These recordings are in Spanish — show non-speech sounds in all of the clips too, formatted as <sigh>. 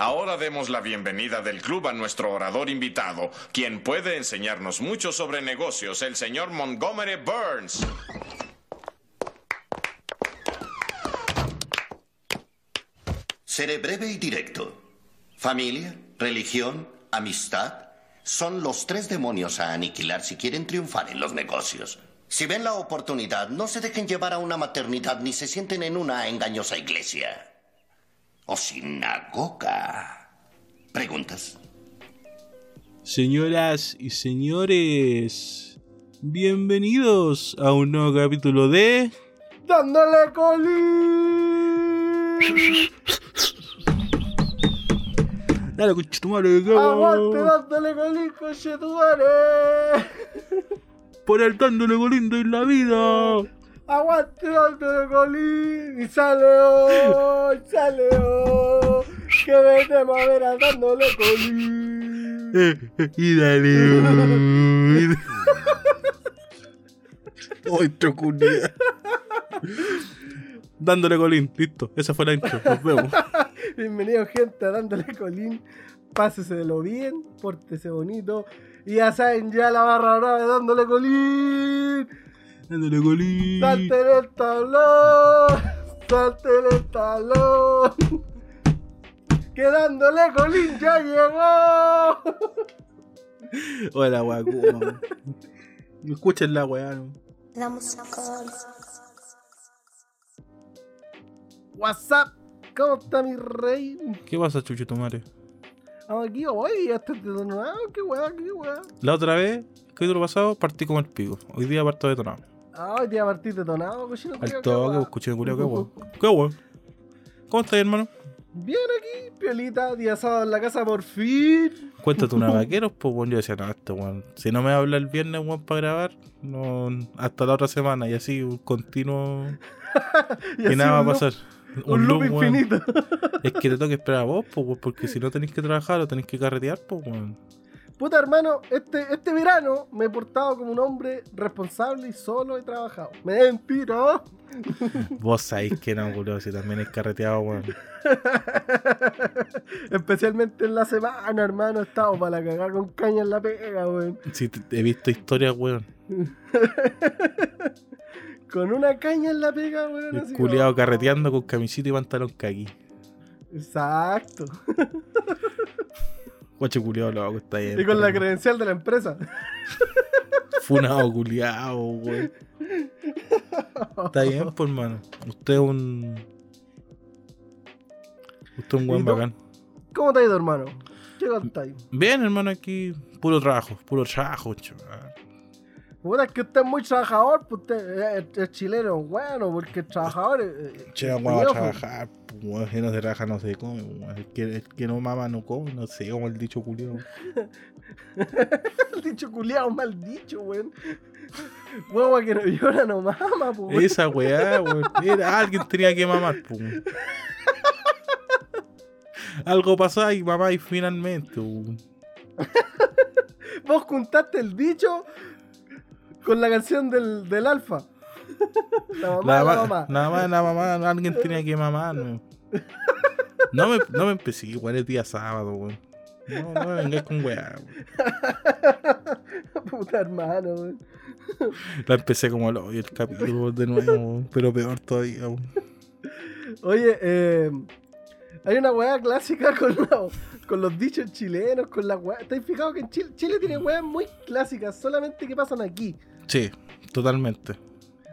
Ahora demos la bienvenida del club a nuestro orador invitado, quien puede enseñarnos mucho sobre negocios, el señor Montgomery Burns. Seré breve y directo. Familia, religión, amistad son los tres demonios a aniquilar si quieren triunfar en los negocios. Si ven la oportunidad, no se dejen llevar a una maternidad ni se sienten en una engañosa iglesia. O sinagoga. ¿Preguntas? Señoras y señores, bienvenidos a un nuevo capítulo de... ¡Dándole colín! Dale, conchetumare, que ¡Aguante dándole colín, conchetumare! Por el dándole lindo en la vida. ¡Aguante dándole colín! ¡Y sale hoy! ¡Sale hoy! ¡Que venimos a ver a dándole colín! Eh, <laughs> y dale. uy. <laughs> Ay, trocunia. Dándole colín, listo. Esa fue la intro. Nos vemos. <laughs> Bienvenido gente a Dándole Colín. Páseselo bien, pórtese bonito. Y ya saben, ya la barra brava de Dándole Colín. Dándole colín. Salte el talón, salte el talón. Que Dándole Colín ya llegó. Hola, ¿cómo? Escuchen la weá, ¿no? La música. WhatsApp, ¿cómo está mi rey? ¿Qué pasa, Chuchito Mare? Vamos aquí, hoy ya está detonado. Qué weá, qué weá. La otra vez, que lo pasado, partí como el pico. Hoy día parto detonado. Ah, hoy día partí detonado, cochino. Al toque, escuché, culiao, qué. Qué weón. ¿Cómo estás, hermano? Bien aquí, piolita, día sábado en la casa por fin. Cuéntate una <laughs> vaqueros, pues bueno, yo decía, no, este weón. Si no me habla el viernes, weón, para grabar, no, hasta la otra semana, y así, un continuo. <laughs> Y, nada va a un loop- pasar. Un loop weón. infinito. Es que te <laughs> toca esperar a vos, pues, porque si no tenéis que trabajar o tenéis que carretear, pues, weón. Puta hermano, este, este verano me he portado como un hombre responsable y solo he trabajado. Mentira. <laughs> Vos sabéis que no, culiao, si también es carreteado, weón. <laughs> Especialmente en la semana, hermano, he estado para la cagada con caña en la pega, weón. Te- he visto historias, weón. <laughs> Con una caña en la pega, weón. El así, culiado carreteando con camisita y pantalón caqui. Exacto. Guacho culiado loco, está bien. Y con la credencial de la empresa. Funado culiado, weón. Está bien, pues, hermano. Usted es un. Usted es un buen bacán. ¿Cómo te ha ido, hermano? ¿Qué contáis? Bien, hermano, aquí. Puro trabajo, puro trabajo, chaval. Puta, es que usted es muy trabajador, pues usted es, es chileno, bueno, porque trabajador es. Che, es vamos a trabajar, pues. Si no se trabaja, no se come. El que, el que no mama, no come, no sé, como el dicho culiado. <laughs> El dicho culiado, mal dicho, weón. Huevo que no llora no mama, pues. Esa weá, weón. Era, alguien tenía que mamar, pues. Algo pasó y mamá y finalmente, weón. <laughs> Vos juntaste el dicho con la canción del, del alfa. La mamá, Nada la más, mamá. nada más, nada más, alguien tenía que mamar, no. Me, no me empecé, igual es día sábado, weón. No, no me vengáis con weá, weón. <laughs> Puta hermano, weón. La empecé como lo el capítulo de nuevo, weón, pero peor todavía, weón. Oye, eh, hay una weá clásica con los, con los dichos chilenos, con las weas. ¿Te has fijado que en Chile, Chile tiene weas muy clásicas, solamente que pasan aquí? Sí, totalmente.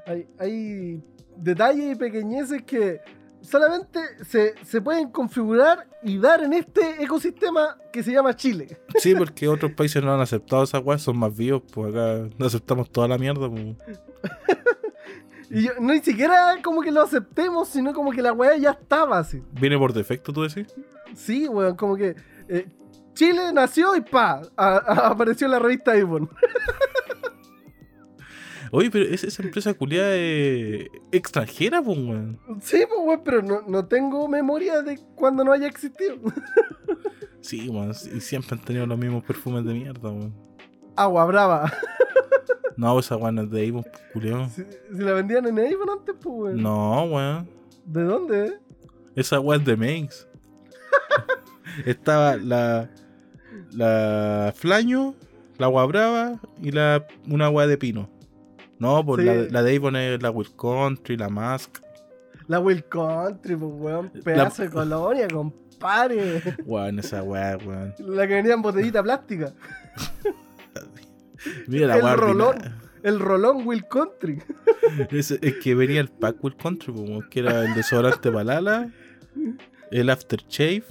Hay, hay detalles y pequeñeces que solamente se, se pueden configurar y dar en este ecosistema que se llama Chile. <laughs> Sí, porque otros países no han aceptado esa weá, son más vivos, pues acá no aceptamos toda la mierda, pues. <laughs> Y yo, no ni siquiera como que lo aceptemos, sino como que la weá ya estaba así. Viene por defecto, tú decís. Sí, weón, como que eh, Chile nació y pa, a- a- apareció en la revista Avon. Oye, pero es- esa empresa culiada es extranjera, pues, weón. Sí, pues, weón, pero no, no tengo memoria de cuando no haya existido. Sí, weón, y siempre han tenido los mismos perfumes de mierda, weón. Agua brava. No, esa weón no es de Avon, culiao. Si, si la vendían en Avon antes, pues, weón. No, weón. ¿De dónde? Esa weón es de Makes. Estaba la. La Flaño, la agua brava y la una agua de pino. No, pues Sí. la, la de Avon es la Will Country, la Mask. La Will Country, pues, weón. Pedazo de colonia, compadre. Weón, esa weá, weón. La que venía en botellita plástica. <laughs> Mira la el rolón. El rolón Will Country. Es, es que venía el pack Will Country, pues, weón, que era el desodorante balala, el aftershave,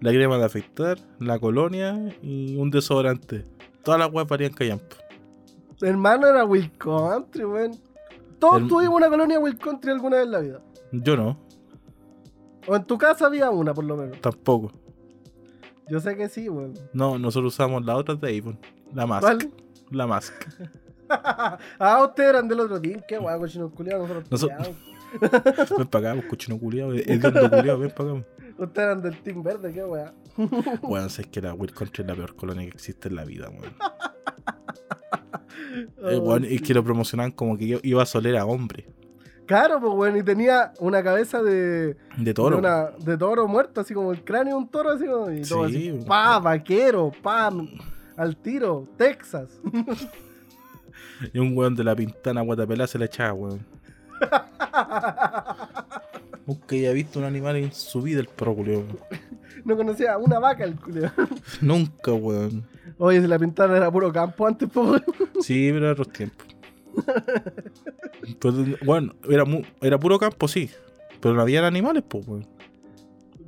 la crema de afeitar, la colonia y un desodorante. Todas las weas varían callampa. Hermano era Will Country, weón. Todos El- tuvimos una colonia Will Country alguna vez en la vida. Yo no, O en tu casa había una, por lo menos. tampoco. Yo sé que sí, weón. No, nosotros usamos la otra de Avon, la Mask. ¿Cuál? La Mask. <laughs> ah, ustedes eran del otro team. Qué guay, cochino culiado. Nosotros Noso- culiados. <laughs> Ven para acá, cochino culiado. Es de culiado, ven para acá. Ustedes eran del team verde, qué weá. <laughs> Weón, es que la Will Country es la peor colonia que existe en la vida, weón. <laughs> Eh, Oh, weón, sí. es que lo promocionaban como que iba a soler a hombre. Claro, pues weón, y tenía una cabeza de. De toro. De, una- de toro muerto, así como el cráneo de un toro, así como. Y todo Sí, así. weón. Pa, vaquero, pa, al tiro, Texas. <laughs> Y un weón de la pintana guatapelá se la echaba, weón. Nunca había visto un animal en su vida el perro culiao. <laughs> no conocía a una vaca el culeo. <laughs> Nunca, weón. Oye, si la pintada era puro campo antes, pues weón. <laughs> Sí, pero era otros tiempos. Pero, bueno, era, mu- era puro campo, sí. Pero no habían animales, pues, weón.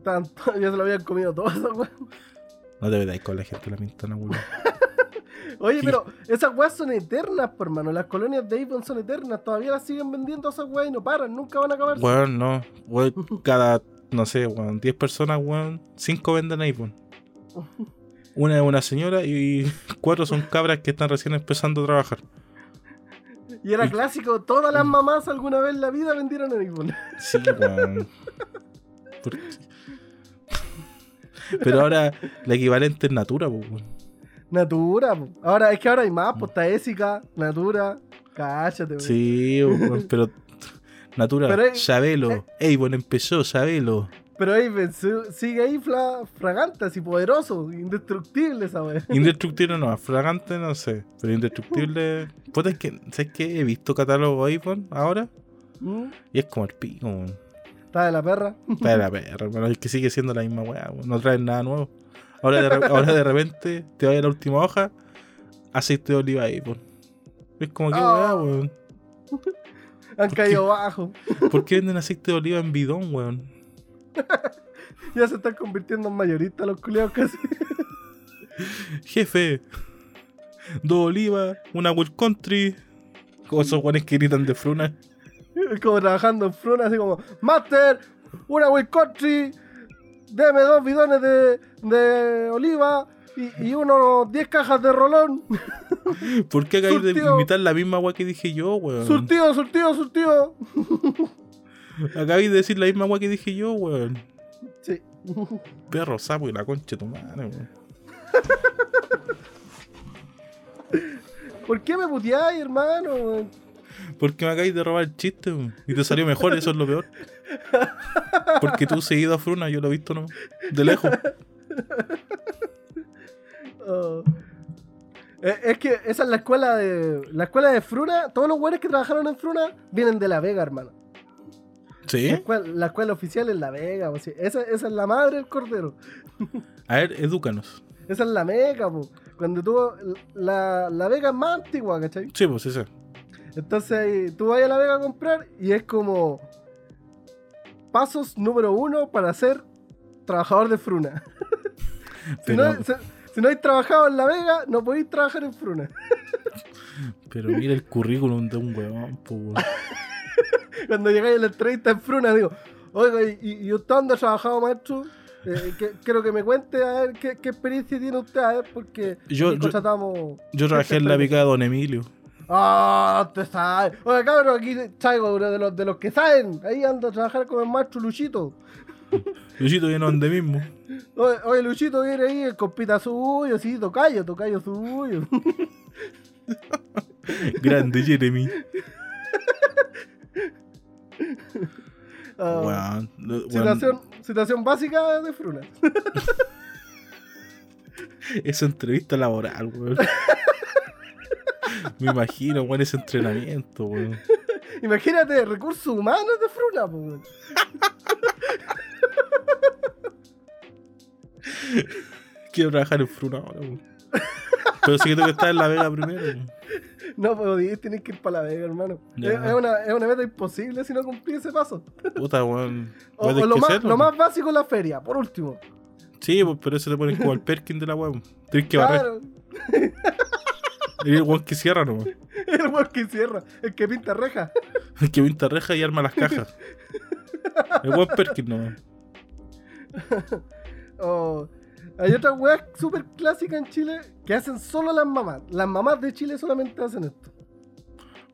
Tanto, ya se lo habían comido todo eso, weón. No te metáis con la gente la pintana, weón. Oye, pero esas weas son eternas, por hermano. Las colonias de Avon son eternas. Todavía las siguen vendiendo esas weas y no paran. Nunca van a acabar. Weón, no. Weón, <laughs> cada, no sé, weón, 10 personas, weón, 5 venden iPhone. Una es una señora y <laughs> cuatro son cabras que están recién empezando a trabajar. Y era clásico. Todas las mamás alguna vez en la vida vendieron en Avon. <laughs> Sí, weón. Pero ahora la equivalente es Natura, weón. Natura, po. Ahora, es que ahora hay más, pues está Ésica, Natura. Cállate. Sí, pero Natura, Pero Sabelo. Ey, bueno, empezó, Sabelo. Pero Avon su- sigue ahí fla- fragante, así poderoso, indestructible esa wea. <laughs> Indestructible no, fragante no sé. Pero indestructible. Puta, es que, ¿sabes qué? He visto catálogo iPhone ahora ¿Mm? y es como el pico. Está de la perra. Está de la <laughs> perra, hermano. Es que sigue siendo la misma weá. No traen nada nuevo. Ahora de, re- ahora de repente te vaya a la última hoja, aceite de oliva iPhone. Es como que Oh. weá, weón. Han caído bajo. ¿Por qué venden aceite de oliva en bidón, weón? <laughs> Ya se están convirtiendo en mayoristas los culiados casi. Jefe, dos olivas, una Will Country. Como esos weones que gritan de fruna. como trabajando en fruna, así como, Master, una Will Country, deme dos bidones de, de oliva y, y unos 10 cajas de rolón. <laughs> ¿Por qué acabáis de imitar la misma weá que dije yo, weón? Surtido, surtido, surtido. <laughs> Acabáis de decir la misma weá que dije yo, weón. Sí. Perro sapo y la concha de tu madre, weón. ¿Por qué me puteáis, hermano? Porque me acabáis de robar el chiste, weón. Y te salió mejor, eso es lo peor. <laughs> Porque tú seguido a Fruna, yo lo he visto, ¿no? De lejos. <laughs> Oh. Eh, es que esa es la escuela de. La escuela de Fruna. Todos los güeyes que trabajaron en Fruna vienen de La Vega, hermano. La ¿Sí? escuela, la escuela oficial es La Vega. o sea, esa, esa es la madre del cordero. A ver, edúcanos. Esa es la meca, po. Cuando tú. La, la Vega es más antigua, ¿cachai? Sí, pues sí, sí. Entonces tú vas a La Vega a comprar y es como. Pasos número uno para ser trabajador de Fruna. <laughs> si, Pero, no, si, si no hay trabajado en La Vega, no podéis trabajar en Fruna. pero mira el currículum de un po, weón. <laughs> Cuando llegáis a la entrevista en Fruna, digo, oiga, ¿y, y- usted dónde ha trabajado, maestro? Eh, que- quiero que me cuente a ver qué, qué experiencia tiene usted, a ver, porque Yo- contratamos. Yo trabajé en la picada de Don Emilio. Ah, usted sabe. Oiga, cabrón, aquí traigo uno de los, de los que saben. Ahí ando a trabajar con el maestro Luchito. Luchito viene donde mismo. Oye, oye, Luchito viene ahí, el compita suyo, sí, tocayo, tocayo suyo. <laughs> Grande Jeremy. Ah, lo- weón. situación, Situación básica de Fruna. <laughs> Esa entrevista laboral, weón. <laughs> Me imagino, weón, ese entrenamiento, weón. <laughs> Imagínate, recursos humanos de Fruna, weón. Quiero trabajar en Fruna ahora, weón. Pero sí que tengo que estar en La Vega primero, weón. No podís, tenés que ir para la Vega, hermano. Es, es una, es una meta imposible si no cumplís ese paso. Puta, weón. O, o lo, más, lo más básico la feria, por último. Sí, pues, pero eso te ponen como el Perkin de la weón. Tienes que barrer. Y el weón que cierra nomás. <laughs> el weón que cierra, el que pinta reja. <laughs> El que pinta reja y arma las cajas. El weón Perkin nomás. <laughs> O- hay otras weas súper clásicas en Chile que hacen solo las mamás. Las mamás de Chile solamente hacen esto.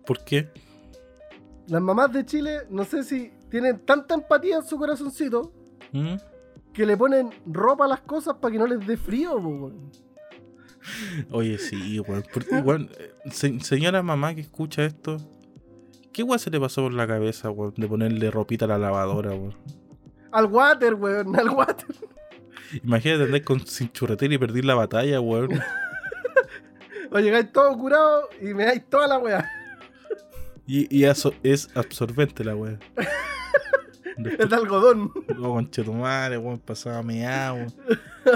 ¿Por qué? Las mamás de Chile, no sé si tienen tanta empatía en su corazoncito ¿Mm? que le ponen ropa a las cosas para que no les dé frío, weón. Oye, sí, weón. Eh, se- señora mamá que escucha esto, ¿qué weón se le pasó por la cabeza, weón? De ponerle ropita a la lavadora, weón. Al water, weón, al water. Imagínate andar con sin churretera y perder la batalla, weón. <laughs> O llegáis todo curado y me dais toda la wea. Y, y eso es absorbente la weón. <laughs> Es de algodón. Oh, conchetumare, weón, pasaba meado.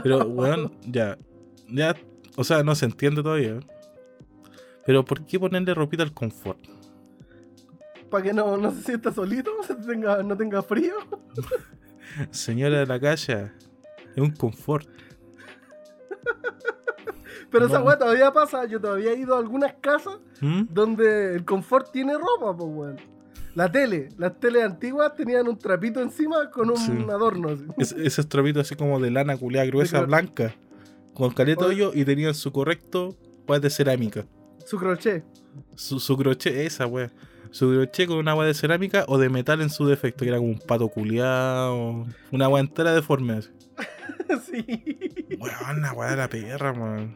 Pero, weón, ya. Ya, o sea, no se entiende todavía. Pero, ¿por qué ponerle ropita al confort? Para que no, no se sienta solito, se tenga, no tenga frío. <laughs> Señora de la calle, es un confort. Pero esa weá todavía pasa. Yo todavía he ido a algunas casas ¿Mm? donde el confort tiene ropa, pues weón. La tele, las teles antiguas tenían un trapito encima con un Sí. adorno. así. Es- ese trapito así como de lana culeada gruesa, claro. blanca, con caleta hoyo y tenían su correcto, pues de cerámica. Su crochet. Su, su crochet, esa wea. Su crochet con una agua de cerámica o de metal en su defecto, que era como un pato culeado, una agua entera deforme así. <laughs> sí. Weón, una weá de la perra, weón.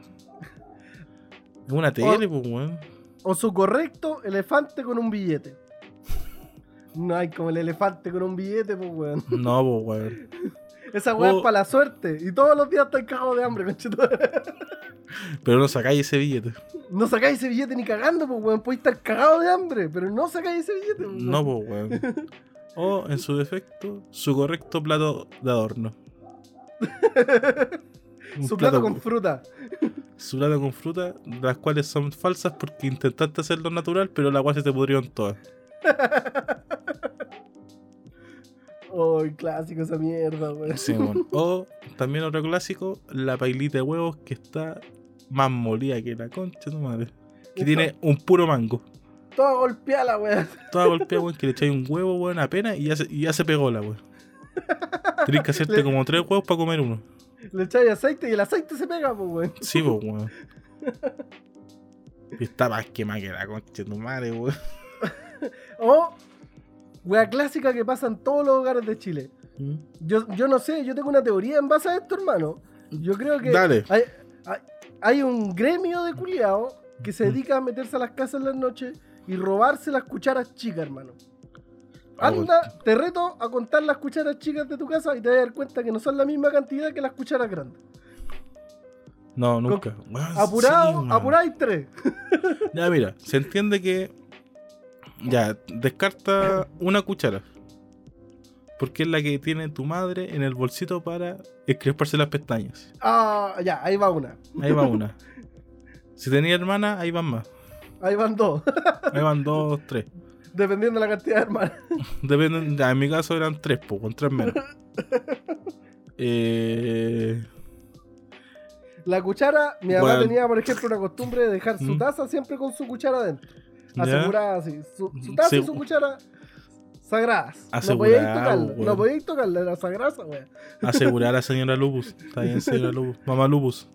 Es una tele, pues, weón. O su correcto elefante con un billete. No hay como el elefante con un billete, pues weón. No, pues, weón. Esa weá es para la suerte. Y todos los días estáis cagados de hambre, <laughs> conchetumare. Pero no sacáis ese billete. No sacáis ese billete ni cagando, pues weón. Podéis estar cagados de hambre, pero no sacáis ese billete, pues, No, weón. pues, weón. O, en su defecto, su correcto plato de adorno. <laughs> Su plato con fruta. su plato con fruta, las cuales son falsas porque intentaste hacerlo natural, pero la agua se te pudrieron todas. <laughs> Ay, clásico esa mierda, weón. Sí, weón. <laughs> O también otro clásico, la pailita de huevos que está más molida que la concha de tu madre. Que Eso. tiene un puro mango. Toda golpeada la weá. <laughs> Toda golpeada, weón, que le echáis un huevo, weón, apenas y ya se, y ya se pegó la weón. Tenés que hacerte Le- como tres huevos para comer uno. Le echáis aceite y el aceite se pega, pues weón. Sí, pues, <laughs> weón. Y está más quemada que la concha de tu madre, weón. O, weá clásica que pasa en todos los hogares de Chile. ¿Mm? Yo, yo no sé, yo tengo una teoría en base a esto, hermano. Yo creo que Dale. Hay, hay, hay un gremio de culiados que se Mm. dedica a meterse a las casas en las noches y robarse las cucharas chicas, hermano. Ah, Anda, te reto a contar las cucharas chicas de tu casa y te vas a dar cuenta que no son la misma cantidad que las cucharas grandes. No, nunca. Apurado, sí, apurado y tres. <laughs> Ya, mira, se entiende que. Ya, descarta una cuchara. Porque es la que tiene tu madre en el bolsito para escresparse las pestañas. Ah, ya, ahí va una. Ahí va una. <laughs> Si tenía hermana, ahí van más. Ahí van dos. Ahí van dos, tres. Dependiendo de la cantidad de hermanas. Depende, en mi caso eran tres, pues, con tres menos. Eh, <laughs> La cuchara, mi mamá Bueno. tenía, por ejemplo, una costumbre de dejar su Mm. taza siempre con su cuchara adentro. Asegurada así. Su, su taza y su cuchara sagradas. No tocarla. weón. No podíais tocarla, era sagrada wea. asegurar a la señora Lupus. Está bien, señora Lupus. Mamá Lupus.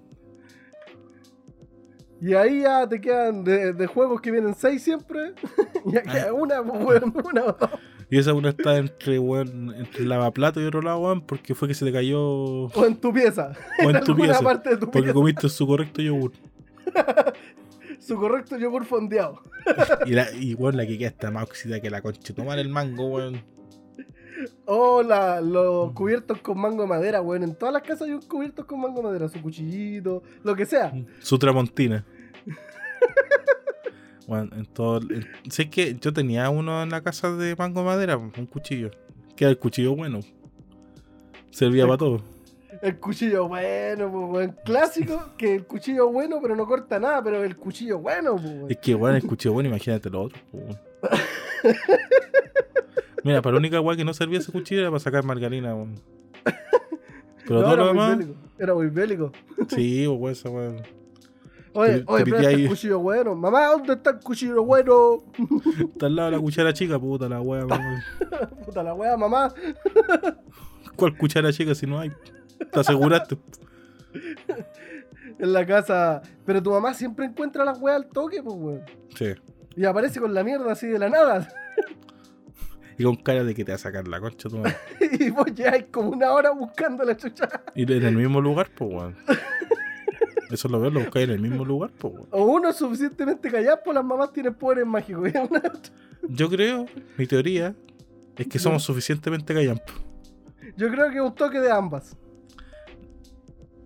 Y ahí ya te quedan de, de juegos que vienen seis siempre. <laughs> ya queda Ah. una, pues, weón, una o dos. Y esa una está entre, weón, entre el lavaplato y otro lado, weón, porque fue que se te cayó O en tu pieza. o <laughs> en tu alguna pieza. parte de tu Porque pieza. comiste su correcto yogur. <laughs> Su correcto yogur fondeado. <laughs> Y, la, y weón, la que queda está más oxida que la concha. Tomar el mango, weón. Oh, la- los cubiertos con mango de madera, weón. En todas las casas hay un cubierto con mango de madera, su cuchillito, lo que sea. Su tramontina. <laughs> Bueno, en todo. en- sé que yo tenía uno en la casa de mango madera, un cuchillo. Que era el cuchillo bueno. Servía para todo. El cuchillo bueno, pues, weón. Clásico, que el cuchillo bueno, pero no corta nada, pero el cuchillo bueno, pues, weón. Es que bueno, el cuchillo bueno, imagínate lo otro. weón. Mira, para la única weá que no servía ese cuchillo era para sacar margarina, weón. Pero No, todo era, lo muy demás. bélico, era muy bélico. Sí, pues weón, esa weá. Oye, Te- oye, te pero pillé el cuchillo bueno. Mamá, ¿dónde está el cuchillo bueno? Está al lado de la cuchara chica, puta la weá, weón. <laughs> Puta la wea, mamá. ¿Cuál cuchara chica si no hay? Te aseguraste. En la casa. Pero tu mamá siempre encuentra las weas al toque, pues, weón. Sí. Y aparece con la mierda así de la nada. Y con cara de que te va a sacar la concha tu madre. <laughs> y vos llegáis como una hora buscando la chucha. Y en el mismo lugar, pues, weón. Eso lo veo, lo buscáis en el mismo lugar, pues, weón. O uno es suficientemente callado, pues las mamás tienen poderes mágicos. <laughs> Yo creo, mi teoría, es que somos suficientemente callampas. Yo creo que es un toque de ambas.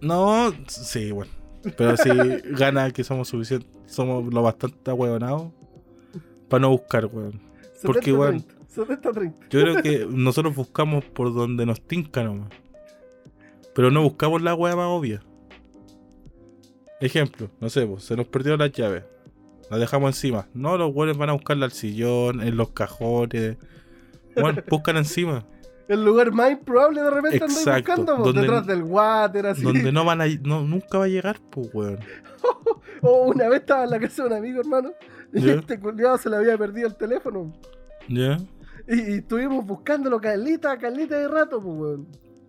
No, sí, bueno. Pero sí <laughs> gana que somos suficientes, somos lo bastante ahueonados para no buscar, weón. Porque, 70-30. weón, 70-30. Yo creo que <laughs> nosotros buscamos por donde nos tinca nomás. Pero no buscamos la weá más obvia. Ejemplo, no sé, pues, se nos perdieron las llaves. Las dejamos encima. No, los weones van a buscarla al sillón, en los cajones. Bueno, <laughs> buscan encima. El lugar más improbable de repente andáis Exacto, buscando, pues, donde- detrás del water, así. Donde no van a <laughs> no, nunca va a llegar, pues weón. O una vez estaba en la casa de un amigo, hermano, y Ya. este culiado se le había perdido el teléfono. ¿Ya? Y, y estuvimos buscándolo calita, calita de rato, pues, weón.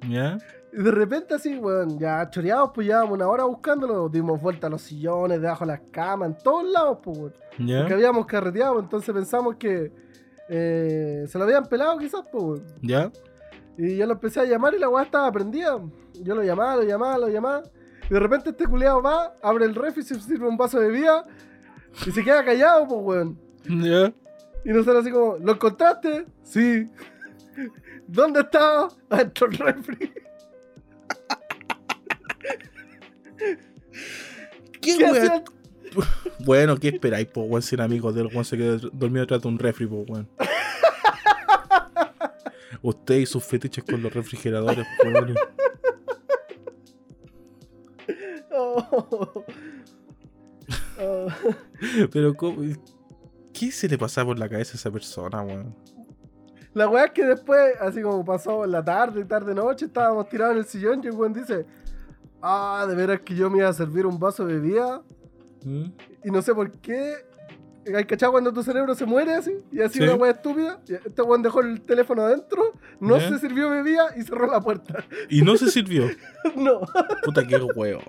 ¿Ya? Y de repente así, weón, ya choreados, pues llevábamos una hora buscándolo, dimos vuelta a los sillones, debajo de las camas, en todos lados, pues, weón. Porque habíamos carreteado, entonces pensamos que eh, se lo habían pelado quizás, pues, weón. ¿Ya? Y yo lo empecé a llamar y la weá estaba prendida. Yo lo llamaba, lo llamaba, lo llamaba. Y de repente este culeado va, abre el refri, se sirve un vaso de bebida y se queda callado, pues, weón. ¿Ya? Y nosotros así como, ¿lo encontraste? Sí. <laughs> ¿Dónde estaba? Adentro del refri. <laughs> ¿Qué, ¿Qué hacía? <laughs> Bueno, ¿qué esperáis, po, weón? Sin amigos del weón se quedó dormido detrás de un refri, po, weón. <laughs> Usted y sus fetiches con los refrigeradores, po, weón. Oh. Oh. Pero, ¿cómo? ¿qué se le pasaba por la cabeza a esa persona, weón? La weá es que después, así como pasó en la tarde, tarde noche, estábamos tirados en el sillón y el weón dice, ah, de veras que yo me iba a servir un vaso de bebida ¿Mm? y no sé por qué. ¿Hay cachado cuando tu cerebro se muere así? Y así Sí. una weá estúpida. Este weón dejó el teléfono adentro, no se sirvió bebida y cerró la puerta. Y no se sirvió. <laughs> no. Puta, qué weón.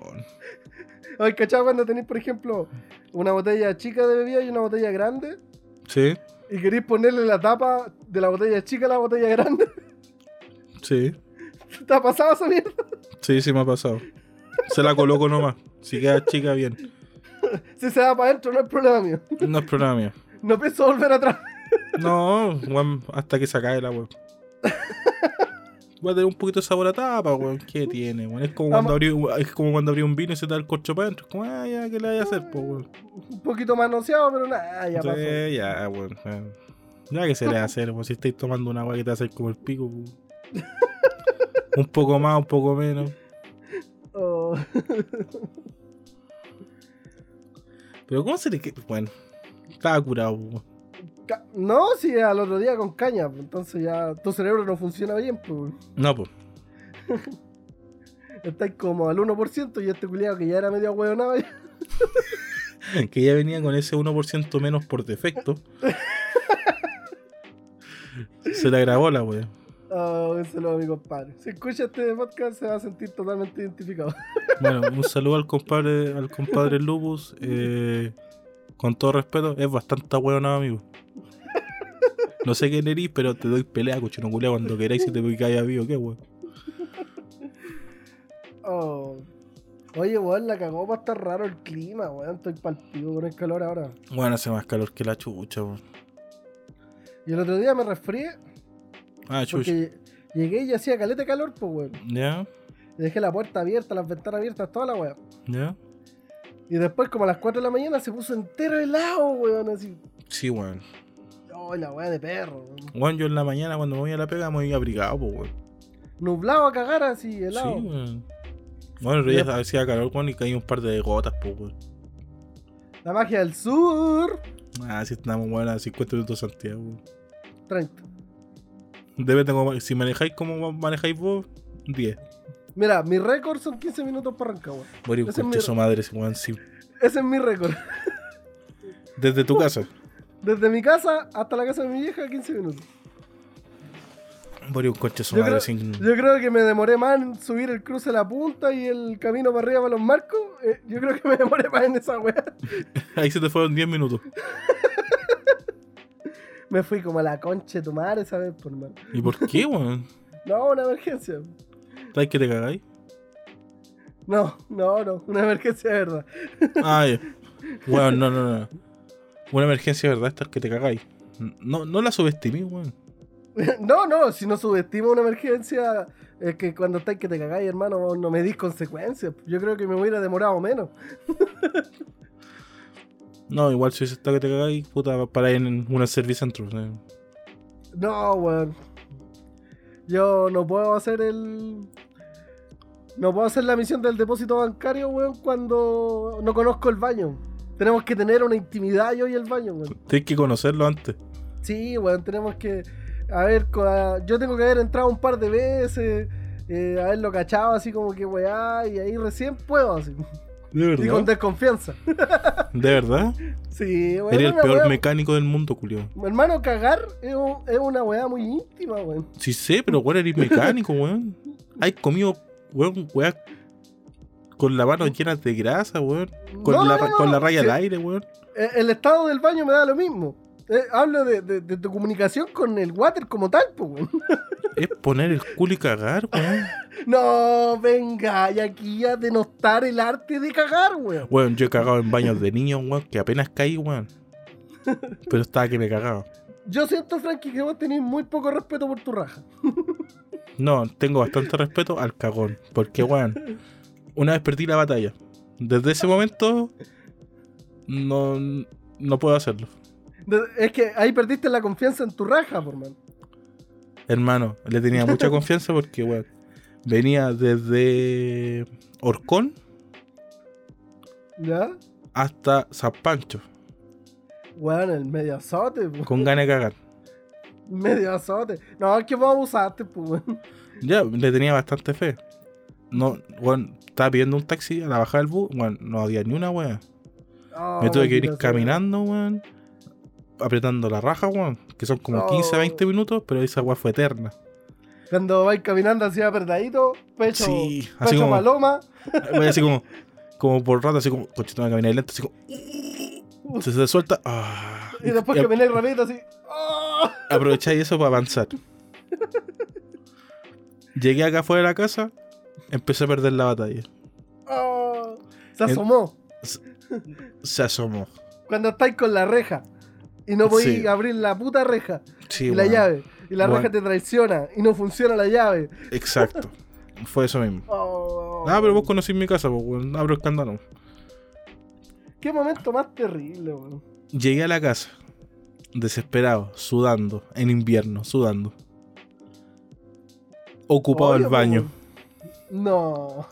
¿Hay cachado cuando tenéis, por ejemplo, una botella chica de bebida y una botella grande? Sí, Y queréis ponerle la tapa de la botella chica a la botella grande. sí. ¿Te ha pasado esa mierda? Sí, sí me ha pasado. Se la coloco nomás. Si queda chica, bien. <laughs> Si se va para adentro, no es problema mío. <laughs> No es problema mío. No pienso volver atrás. <laughs> No, weón, hasta que se acabe la weón. Va a tener un poquito de sabor a tapa, weón. ¿Qué tiene, weón? Es como cuando abrí, es como cuando abrí un vino y se te da el corcho para adentro. Es como, ah, ya, ¿qué le vaya a hacer, po, weón? Un poquito manoseado, pero nada, ya Sí, pasó. ya, weón. ya. Ya que se le va a hacer, weón. Si estáis tomando una agua que te va a hacer como el pico, weón. Un poco más, un poco menos. Oh. Pero ¿cómo se le? Bueno, estaba curado. Ca- No, si al otro día con caña, pues, entonces ya tu cerebro no funciona bien, pues. No, pues. <laughs> Estáis como al 1% y este culiado que ya era medio hueonado. <laughs> que ya venía con ese 1% menos por defecto. <laughs> Se le agravó la wea. Oh, un saludo a mi compadre. Si escucha este podcast se va a sentir totalmente identificado. <laughs> Bueno, un saludo al compadre, al compadre Lupus. eh, con todo respeto, es bastante hueonado, amigo. No sé quién eres, pero te doy pelea, cochino cuando queráis si te picáis a vivo, qué weón. Oh. Oye, weón, la cagó para estar raro el clima, weón. Estoy palpito con el calor ahora. Bueno, hace más calor que la chucha, weón. Y el otro día me resfrié Ah, chucha. Porque llegué y hacía caleta de calor, pues, weón. Ya, Y Dejé la puerta abierta, las ventanas abiertas, toda la weá. ya. Y después, como a las 4 de la mañana, se puso entero helado, weón, así. Sí, weón. Oh, la weá de perro, weón. Weón, yo en la mañana cuando me voy a la pega me voy abrigado, pues, weón. Nublado a cagar así, helado. Sí, weón. Bueno, el día hacía calor, weón, y caía un par de gotas, pues, weón. La magia del sur. Ah, sí, estamos, weón, a 50 minutos de Santiago, weón. 30. Debe tengo, si manejáis como manejáis vos, 10. Mira, mi récord son 15 minutos para Rancagua. Morir es mi- su madre, ese weón, sí. Ese es mi récord. Desde tu casa. Desde mi casa hasta la casa de mi vieja, 15 minutos. Morir un conche su Yo madre creo, sin. yo creo que me demoré más en subir el cruce a la punta y el camino para arriba para los marcos. Eh, yo creo que me demoré más en esa weá. <laughs> Ahí se te fueron 10 minutos. <laughs> Me fui como a la concha de tu madre esa vez, por mal. ¿Y por qué, <laughs> weón? No, una emergencia. ¿Sabes que te cagáis? No, no, no. Una emergencia de verdad. Ay, <laughs> weón, no, no, no. Una emergencia, ¿verdad? Esta es que te cagáis. No, no la subestimé, weón. <laughs> No, no, si no subestimo una emergencia, es que cuando estáis que te cagáis, hermano, no me dis consecuencias. Yo creo que me hubiera demorado menos. No, igual si estado que te cagáis, puta, para ir en una servicentro. ¿eh? No, weón. Yo no puedo hacer el. No puedo hacer la misión del depósito bancario, weón, cuando no conozco el baño. Tenemos que tener una intimidad yo y el baño, weón. Tienes que conocerlo antes. Sí, weón, tenemos que. A ver, yo tengo que haber entrado un par de veces, eh, haberlo cachado así como que weá, y ahí recién puedo, así. ¿De Y con verdad? desconfianza. <laughs> ¿De verdad? Sí, weón. Eres el peor weá- mecánico del mundo, Julio. Hermano, cagar es, un- es una weá muy íntima, weón. Sí sé, pero weón, eres mecánico, weón. Hay comido, weón, weón, con la mano llena de grasa, weón. Con, No, la, no, no, con la raya sí. al aire, weón. Eh, El estado del baño me da lo mismo. Eh, hablo de, de- de tu comunicación con el water como tal, pues, weón. Es poner el culo y cagar, weón. No, venga, y aquí a denostar el arte de cagar, weón. Weón, yo he cagado en baños de niños, weón, que apenas caí, weón. Pero estaba que me cagaba. Yo siento, Frankie, que vos tenés muy poco respeto por tu raja. No, tengo bastante respeto al cagón. Porque, weón, una vez perdí la batalla. Desde ese momento, no, no puedo hacerlo. Es que ahí perdiste la confianza en tu raja, por man. Hermano, le tenía mucha <laughs> confianza porque, weón, venía desde Orcón ¿Ya? hasta San Pancho, Weón, el medio azote, pues. con ganas de cagar. <laughs> Medio azote. No, es que vos abusaste, pues, weón. Ya, le tenía bastante fe. No, weón, estaba pidiendo un taxi a la bajada del bus, weón, no había ni una weón. Oh, Me tuve que ir caminando, weón. Apretando la raja, weón. Que son como Oh. 15, 20 minutos, pero esa weón fue eterna. Cuando vais caminando así apretadito, pecho, Sí, así pecho como- paloma. <laughs> Así como, como por rato, así como, cochito, me caminar lento, así como. <laughs> Se, se suelta. ah, Y después y camináis rapidito así. ¡ah! <laughs> aprovecháis eso para avanzar. Llegué acá afuera de la casa, empecé a perder la batalla. ¡ah! Se En- asomó. Se asomó. Cuando estáis con la reja y no podéis Sí. abrir la puta reja Sí, y la llave. Y la reja te traiciona y no funciona la llave. Exacto. <laughs> Fue eso mismo. Oh. Ah, pero vos conocís mi casa, pues, weón. Abro el candado. Qué momento más terrible, weón. Llegué a la casa, desesperado, sudando, en invierno, sudando. Ocupado el baño, weón. No.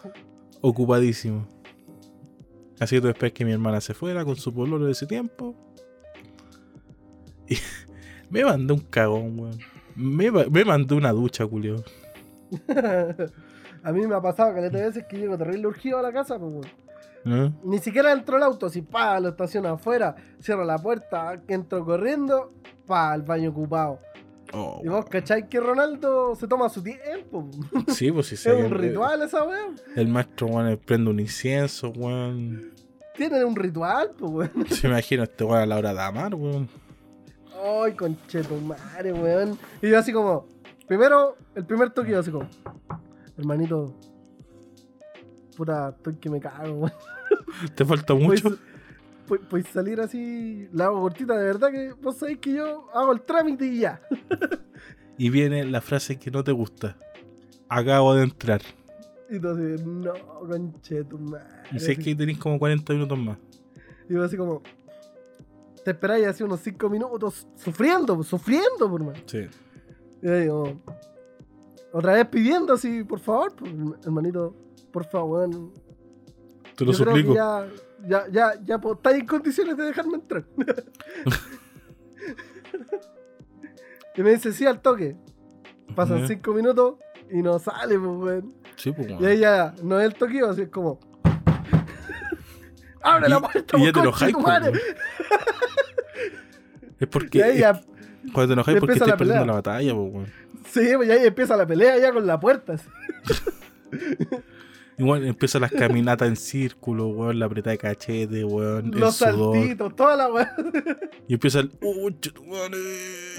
ocupadísimo. Así que esperas que mi hermana se fuera con su pololo de ese tiempo. Y <laughs> me mandó un cagón, weón. Me, me mandó una ducha, culio. <laughs> a mí me ha pasado que le veces que llego terrible urgido a la casa, pues, weón. ¿Eh? Ni siquiera entro al auto, así, pa, lo estaciono afuera, cierro la puerta, entro corriendo, pa, el baño ocupado. Oh, Y vos cacháis que Ronaldo se toma su tiempo. <laughs> Sí, pues sí, Es un ritual esa weón. El maestro, weón, prende un incienso, weón. Tiene un ritual, pues weón. Se imagina este weón a la hora de amar, weón. Ay, conchetumare, weón. Y yo así como, primero, el primer toque yo así como, hermanito, puta, estoy que me cago, weón. ¿Te falta mucho? pu- puedes salir así, la hago cortita, de verdad que vos sabéis que yo hago el trámite y ya. <laughs> y viene la frase que no te gusta. Acabo de entrar. Y tú así, no, conche tu madre. Y sé que tenéis como 40 minutos más. Y yo así como, te esperáis así unos 5 minutos sufriendo, pues, sufriendo, por más. Sí. Y yo digo, otra vez pidiendo así, por favor, pues, hermanito, por favor. Te lo Yo creo que suplico. ya, ya, ya, ya pues, estáis en condiciones de dejarme entrar. <laughs> y me dice, sí, al toque. Pasan Ya. 5 minutos y no sale, pues, weón. Sí, pues, Y ya, no es el toqueo, así es como. <laughs> ¡Abre la Y- puerta, y ya te pues, enojáis, <laughs> Es porque. Cuando te enojáis porque estáis perdiendo pelea. la batalla, pues, weón. sí, pues ya ahí empieza la pelea ya con la puerta. así. <laughs> Igual empiezan las caminatas en círculo, weón, la apretada de cachete, weón, el Los sudor. saltitos, toda la weá. Y empieza el. ¡Oh, chetumane!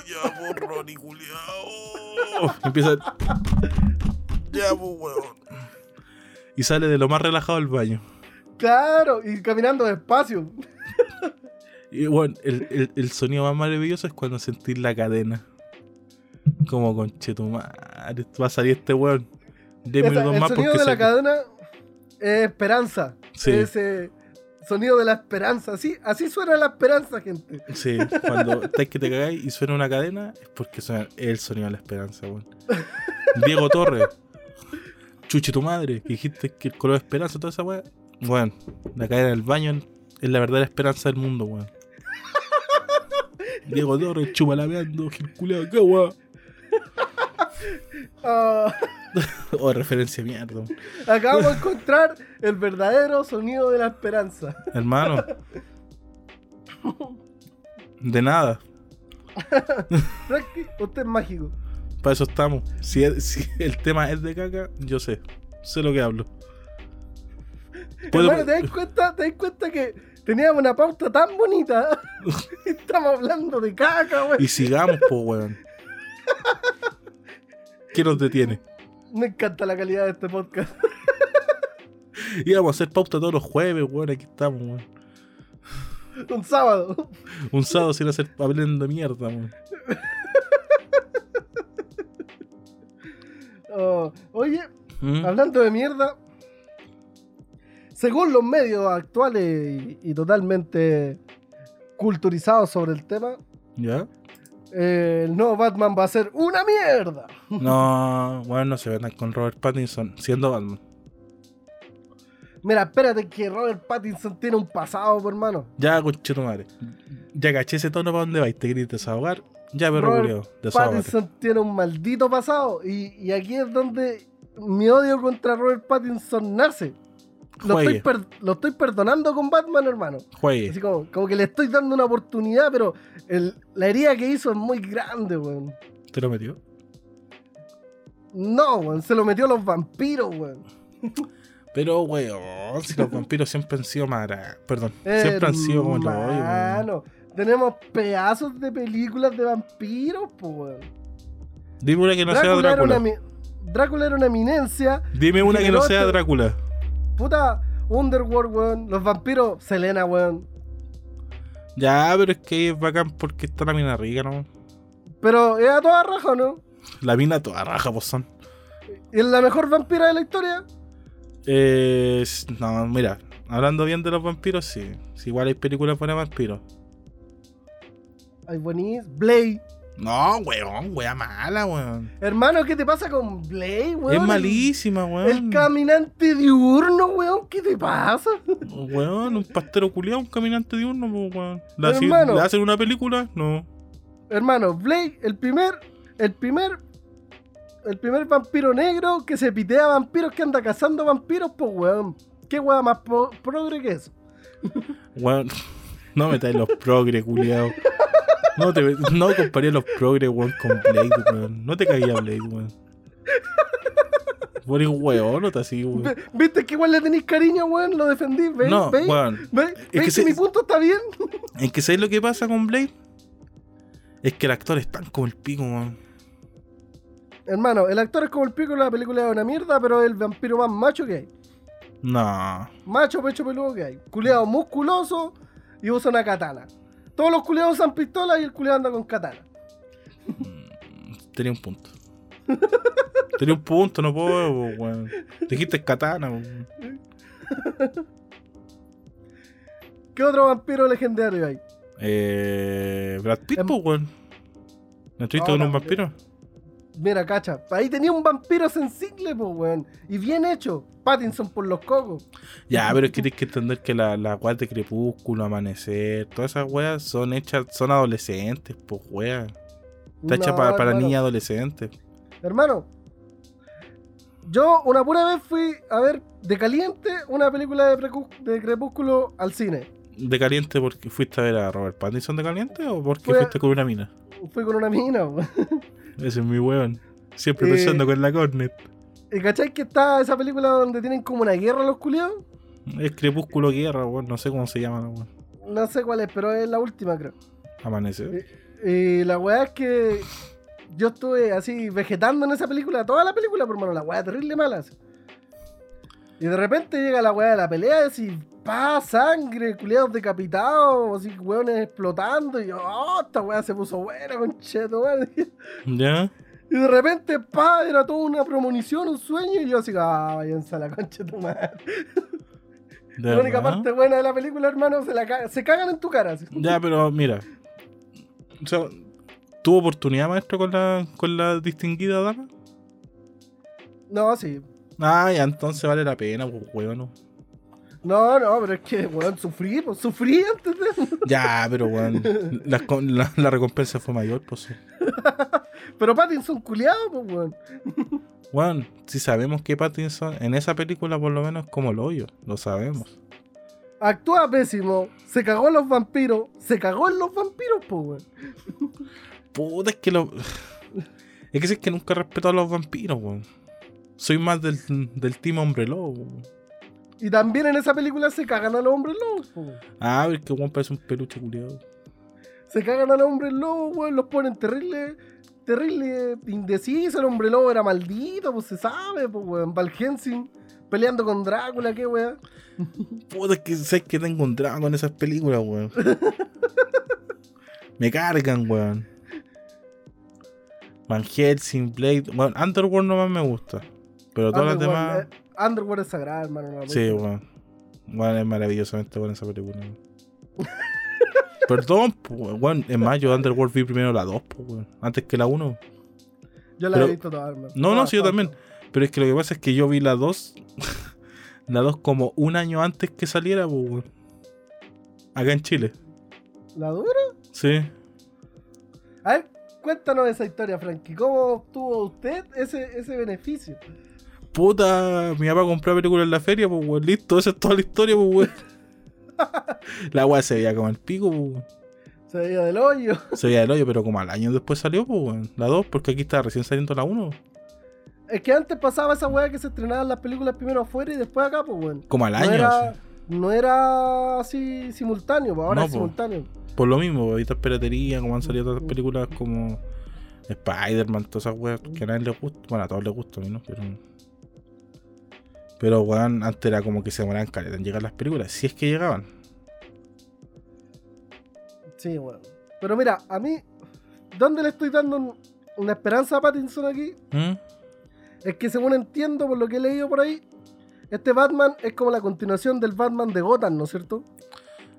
Ya, borrón y culiao. <laughs> Empieza el. Ya, pues, weón. Y sale de lo más relajado del baño. Claro, y caminando despacio. Y bueno, el, el, el sonido más maravilloso es cuando sentís la cadena. Como con chetumare. Va a salir este weón. 10 Esa- el más sonido de la cadena es esperanza. Sí. Ese sonido de la esperanza. Así, así suena la esperanza, gente. Sí, cuando estáis que te cagáis y suena una cadena, es porque suena el sonido de la esperanza, weón. Diego Torres, chuche tu madre, que dijiste que el color de esperanza, toda esa weá. Weón, la cadena del baño es la verdadera esperanza del mundo, weón. Diego Torres, chupalameando, circulado, qué weón. <laughs> Ah, <laughs> Oh, referencia de mierda, acabamos de encontrar el verdadero sonido de la esperanza. hermano. De nada, <laughs> usted es mágico. para eso estamos. Si, es- si el tema es de caca, yo sé, sé lo que hablo. Hermano, ¿te das cuenta, te das cuenta que teníamos una pauta tan bonita? <laughs> Estamos hablando de caca, wey. Y sigamos, po, weón. ¿Qué nos detiene? Me encanta la calidad de este podcast. <laughs> Íbamos a hacer pauta todos los jueves, weón. Aquí estamos, weón. Un sábado. Un sábado sin hacer hablando de mierda, weón. <laughs> Oh, oye, ¿Mm? hablando de mierda, según los medios actuales y, y totalmente culturizados sobre el tema, ¿Ya? eh, el nuevo Batman va a ser una mierda. No, bueno, no se vendan con Robert Pattinson siendo Batman. Mira, espérate que Robert Pattinson tiene un pasado, hermano. Ya, conchito madre. Ya caché ese tono para dónde vais. Te querés desahogar. Ya, perro Robert. Pattinson tiene un maldito pasado y, y aquí es donde mi odio contra Robert Pattinson nace. Lo estoy, lo estoy perdonando con Batman, hermano. Así como, como que le estoy dando una oportunidad, pero el- la herida que hizo es muy grande, weón. ¿Te lo metió? No, weón, se lo metió a los vampiros, weón. Pero, weón, si los vampiros siempre han sido mara. Perdón, siempre han sido como. Hermano, tenemos pedazos de películas de vampiros, pues, weón. Dime una que no sea Drácula, era Drácula. una, mi- Drácula era una eminencia. Dime una que no sea Drácula. Puta, Underworld, weón. Los vampiros, Selena, weón. Ya, pero es que es bacán porque está la mina rica, ¿no? Pero es a toda raja, ¿no? La mina toda raja, pues son. ¿Y es la mejor vampira de la historia? Eh, no, mira, hablando bien de los vampiros, sí. Sí, igual hay películas para vampiros. Ay, buenísimo. Blade. No, weón, wea mala, weón. Hermano, ¿qué te pasa con Blade, weón? es malísima, weón. El caminante diurno, weón. ¿Qué te pasa? Weón, un pastero culiado, un caminante diurno, weón. ¿Le, Hermano. ¿Le hacen una película? No. Hermano, Blade, el primer, el primer, el primer vampiro negro que se pitea a vampiros que anda cazando vampiros, pues weón. ¿Qué weón más pro- progre que eso? Weón, no metáis los progre, culiao. <laughs> No, te, no comparé los progre, weón, con Blade, weón. No te caía Blade, weón. Por weón, no te así, weón. ¿Viste que igual le tenéis cariño, weón? Lo defendí, ¿veis? No, ¿Veis? weón. ¿Veis? es ¿Veis que que, se- mi punto está bien? ¿En que sabéis lo que pasa con Blade? Es que el actor es tan como el pico, weón. Hermano, el actor es como el pico, la película es una mierda, pero es el vampiro más macho que hay. No. Macho, pecho peludo que hay. Culeado musculoso y usa una katana. Todos los culeados usan pistola y el culeado anda con katana. Tenía un punto. <laughs> Tenía un punto, no puedo, weón. Dijiste katana, weón. ¿Qué otro vampiro legendario hay? Eh. Brad Pitt, Em- weón. ¿No estuviste con un vampiro? Mira, cacha. Ahí tenía un vampiro sensible, pues, weón. Y bien hecho. Pattinson por los cocos. Ya, pero es que tienes que entender que las la weas de crepúsculo, amanecer, todas esas weas son hechas, son adolescentes, pues weas. Está hecha No, para hermano. niñas adolescentes. Hermano, yo una pura vez fui a ver de caliente una película de, de Crepúsculo al cine. ¿De caliente porque fuiste a ver a Robert Pattinson de caliente o porque fuiste con una mina? Fui con una mina, weón. <laughs> Ese es mi weón. Siempre Eh, pensando con la cornet. ¿Y cachai que está esa película donde tienen como una guerra los culiados? Es crepúsculo guerra, weón. No sé cómo se llama, weón. No sé cuál es, pero es la última, creo. Amanecer. Y la weá es que yo estuve así vegetando en esa película, toda la película, por mano, la weá terrible mala. así. Y de repente llega la weá de la pelea, así, pa, sangre, culiados decapitados, así, weones explotando. Y yo, oh, esta weá se puso buena, concheto. <laughs> ¿Ya? Y de repente, pa, era toda una premonición, un sueño. Y yo así, ah, váyanse a la concha de tu madre. <laughs> ¿De La única verdad? parte buena de la película, hermano, se, la ca- se cagan en tu cara. así. Ya, pero mira. O sea, ¿tuvo oportunidad, maestro, con la, con la distinguida dama? No, sí. Ah, ya, entonces vale la pena, pues, weón. no. No, no, pero es que, weón, sufrí, pues sufrí antes de. Ya, pero weón. <laughs> La, la- la recompensa fue mayor, pues sí. Pero Pattinson culiado, pues, weón. Weón, si sabemos que Pattinson en esa película por lo menos es como el hoyo, lo sabemos. Actúa pésimo, se cagó en los vampiros, se cagó en los vampiros, pues, weón. Puta, es que lo. Es que es que nunca respeto a los vampiros, weón. Soy más del, del team hombre lobo. Y también en esa película se cagan a los hombres lobos. Ah, es que weón parece un peluche culiado. Se cagan a los hombres lobos, weón, los ponen terrible, terrible indeciso. El hombre lobo era maldito, pues se sabe, pues, weón. Val Helsing peleando con Drácula, qué weón. <laughs> Puta, es que sé que tengo un drama con esas películas, weón. <laughs> Me cargan, weón. Van Helsing, Blade. Bueno, Underworld nomás me gusta. Pero todas las demás. Underworld, eh, Underworld es sagrada, hermano. la Sí, weón. Weón, es maravillosamente buena esa película. <laughs> Perdón, weón. Es más, yo Underworld vi primero la 2, pues, weón. Antes que la 1. Yo la pero- he visto toda, hermano. No, no, sí, yo también. Pero es que lo que pasa es que yo vi la 2. <laughs> la 2 como un año antes que saliera, pues, weón. Acá en Chile. ¿La dura? Sí. A ver, cuéntanos esa historia, Frankie. ¿Cómo obtuvo usted ese, ese beneficio? Puta, mi papá compró películas en la feria, pues, weón. Listo, esa es toda la historia, pues, weón. <laughs> la weá se veía como el pico, pues, weón. Se veía del hoyo. Se veía el hoyo, pero como al año después salió, pues, weón. La 2, porque aquí está recién saliendo la 1. Es que antes pasaba esa weá que se estrenaban las películas primero afuera y después acá, pues, weón. Como al No año. era, sí. no era así simultáneo, pues ahora No, es po. simultáneo. Por lo mismo, ahorita piratería, como han salido otras películas como Spider-Man, todas esas weas que a nadie les gusta. Bueno, a todos les gusta, a mí no, pero. Pero, weón, antes era como que se demoraban caleta en llegar las películas, si es que llegaban. Sí, weón. Pero mira, a mí, ¿dónde le estoy dando un- una esperanza a Pattinson aquí? ¿Mm? Es que según entiendo por lo que he leído por ahí, este Batman es como la continuación del Batman de Gotham, ¿no es cierto?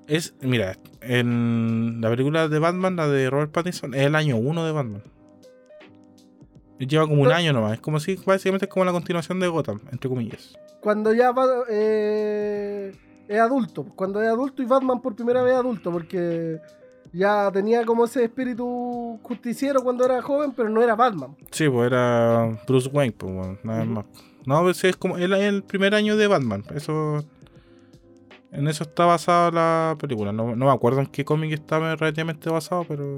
Es, mira, en la película de Batman, la de Robert Pattinson, es el año 1 de Batman. Lleva como un año nomás, es como si, básicamente es como la continuación de Gotham, entre comillas. Cuando ya va, eh, es adulto, cuando es adulto y Batman por primera vez es adulto, porque ya tenía como ese espíritu justiciero cuando era joven, pero no era Batman. Sí, pues era Bruce Wayne, pues, bueno, nada más. No, pues es como el, el primer año de Batman. Eso. En eso está basada la película. No, no me acuerdo en qué cómic estaba relativamente basado, pero.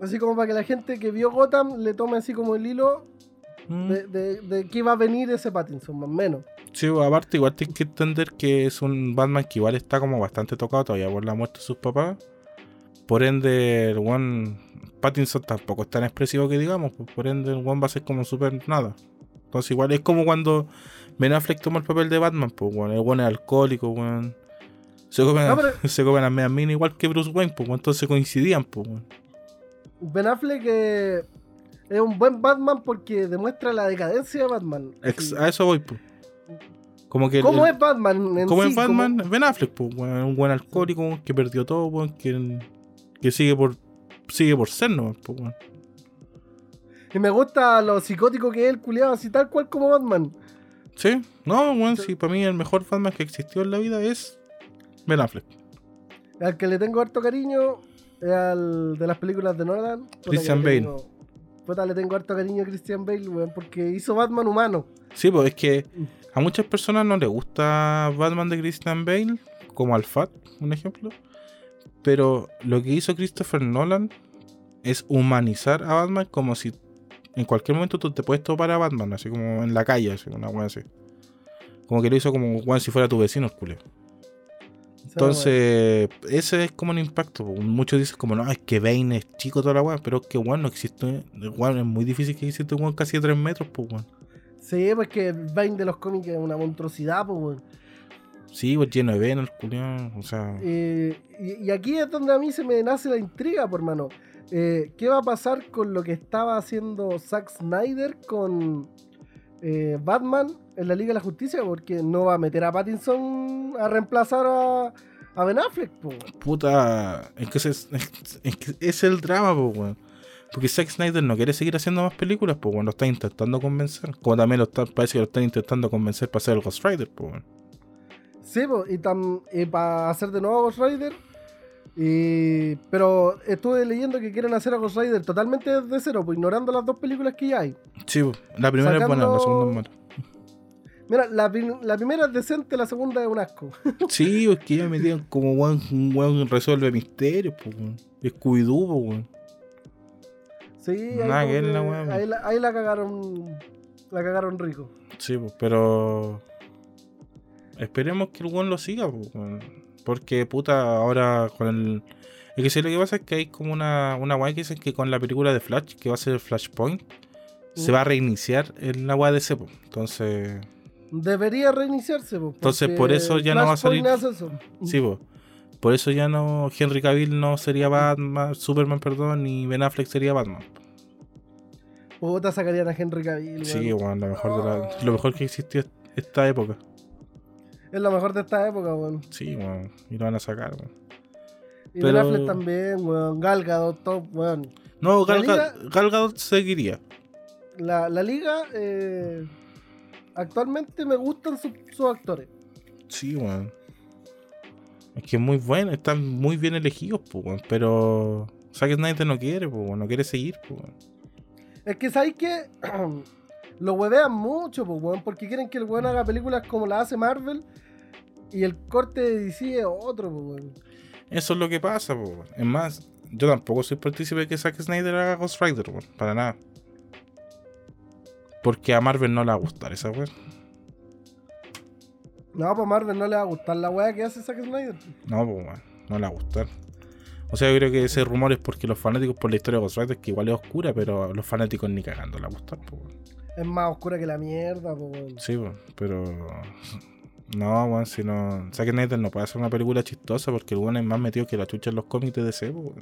Así como para que la gente que vio Gotham le tome así como el hilo mm, de, de, de que iba a venir ese Pattinson, más o menos. Sí, aparte, igual tienes que entender que es un Batman que igual está como bastante tocado todavía por la muerte de sus papás. Por ende, el one Pattinson tampoco es tan expresivo que digamos. pues, por ende, el one va a ser como súper nada. Entonces, igual es como cuando Ben Affleck toma el papel de Batman. Pues, bueno, el one es alcohólico, weón. Se comen, No, pero- <laughs> se comen las medias minas igual que Bruce Wayne, pues, entonces coincidían, pues, weón. Ben Affleck eh, es un buen Batman porque demuestra la decadencia de Batman. Ex- a eso voy, pues. Como que. ¿Cómo el- es Batman? En ¿Cómo sí? es Batman? Ben Affleck, pues, un buen alcohólico que perdió todo, weón, que, que sigue por sigue por ser, ¿no? Pues, weón. Y me gusta lo psicótico que es el culiado, así tal cual como Batman. Sí, no, weón, sí, para mí el mejor Batman que existió en la vida es Ben Affleck. Al que le tengo harto cariño al de las películas de Nolan. Christian le Bale. tengo- Puta, le tengo harto cariño a Christian Bale, weón, porque hizo Batman humano. Sí, pues es que a muchas personas no les gusta Batman de Christian Bale, como al Fat, un ejemplo. Pero lo que hizo Christopher Nolan es humanizar a Batman como si en cualquier momento tú te puedes topar a Batman, así como en la calle, así, una wea así. Como que lo hizo como si fuera tu vecino, el Entonces, ese es como un impacto. Muchos dicen como, no, es que Bane es chico toda la weá, pero es que weón no existe. Weón, es muy difícil que exista un weón casi de 3 metros, pues weón. Sí, pues que el Bane de los cómics es una monstruosidad, pues, weón. Sí, pues lleno de venas, el culiao, O sea, Eh, y, y aquí es donde a mí se me nace la intriga, por mano. Eh, ¿Qué va a pasar con lo que estaba haciendo Zack Snyder con eh, Batman en la Liga de la Justicia? Porque no va a meter a Pattinson a reemplazar a, a Ben Affleck, po. puta. Es que, ese es, es que es el drama, weón. Porque Zack Snyder no quiere seguir haciendo más películas, pues weón. Lo está intentando convencer. Como también lo está, parece que lo están intentando convencer para hacer el Ghost Rider, pues weón. Sí, po, y, tam- y para hacer de nuevo Ghost Rider. Y, pero estuve leyendo que quieren hacer a Ghost Rider totalmente desde cero, pues ignorando las dos películas que ya hay. Sí. La primera es buena, la segunda es mala. Mira, la, la primera es decente, la segunda es un asco. <laughs> Sí, es que ya me metieron como weón, un weón resuelve misterios, pues weón. Scooby-Doo, pues weón. Sí, Nada que la la, ahí la cagaron. La cagaron rico. Sí, pues, pero. Esperemos que el weón lo siga, pues, weón. Porque, puta, ahora con el. Es que sí, lo que pasa es que hay como una, una weá que dicen que con la película de Flash, que va a ser Flashpoint, se Mm. va a reiniciar en la weá de Cepo. Entonces, Debería reiniciarse. po, Entonces, por eso ya no va a salir- eso. sí, pues. Por eso ya no. Henry Cavill no sería Batman, Superman, perdón, ni Ben Affleck sería Batman. Puta, sacarían a Henry Cavill. Sí, weón, lo mejor, de la- lo mejor que existió esta época. Es lo mejor de esta época, weón. Sí, weón. Y lo van a sacar, weón. Y Pero- Ben Affleck también, weón. Gal Gadot, top, weón. No, Gal, liga- Gal- Gal Gadot seguiría. La, la liga, eh, actualmente me gustan sus sus actores. Sí, weón. Es que es muy bueno, están muy bien elegidos, pues, weón. Pero Zack Snyder no quiere, pues, weón. No quiere seguir, pues, weón. Es que sabéis que <clears throat> lo huevean mucho, pues, weón, porque quieren que el weón haga películas como la hace Marvel y el corte de DC es otro, pues, weón. Eso es lo que pasa, pues, weón. Es más, yo tampoco soy partícipe de que Zack Snyder haga Ghost Rider, weón. Para nada. Porque a Marvel no le va a gustar esa weón. No, pues Marvel no le va a gustar la weá que hace Zack Snyder. No, pues, weón. No le va a gustar. O sea, yo creo que ese rumor es porque los fanáticos por la historia de Ghost que igual es oscura, pero los fanáticos ni cagando le va a gustar, pues, weón. Es más oscura que la mierda, pues. Sí, po, pero. No, weón, si no. Zack Snyder no puede hacer una película chistosa porque el weón es más metido que la chucha en los cómics de DC, weón.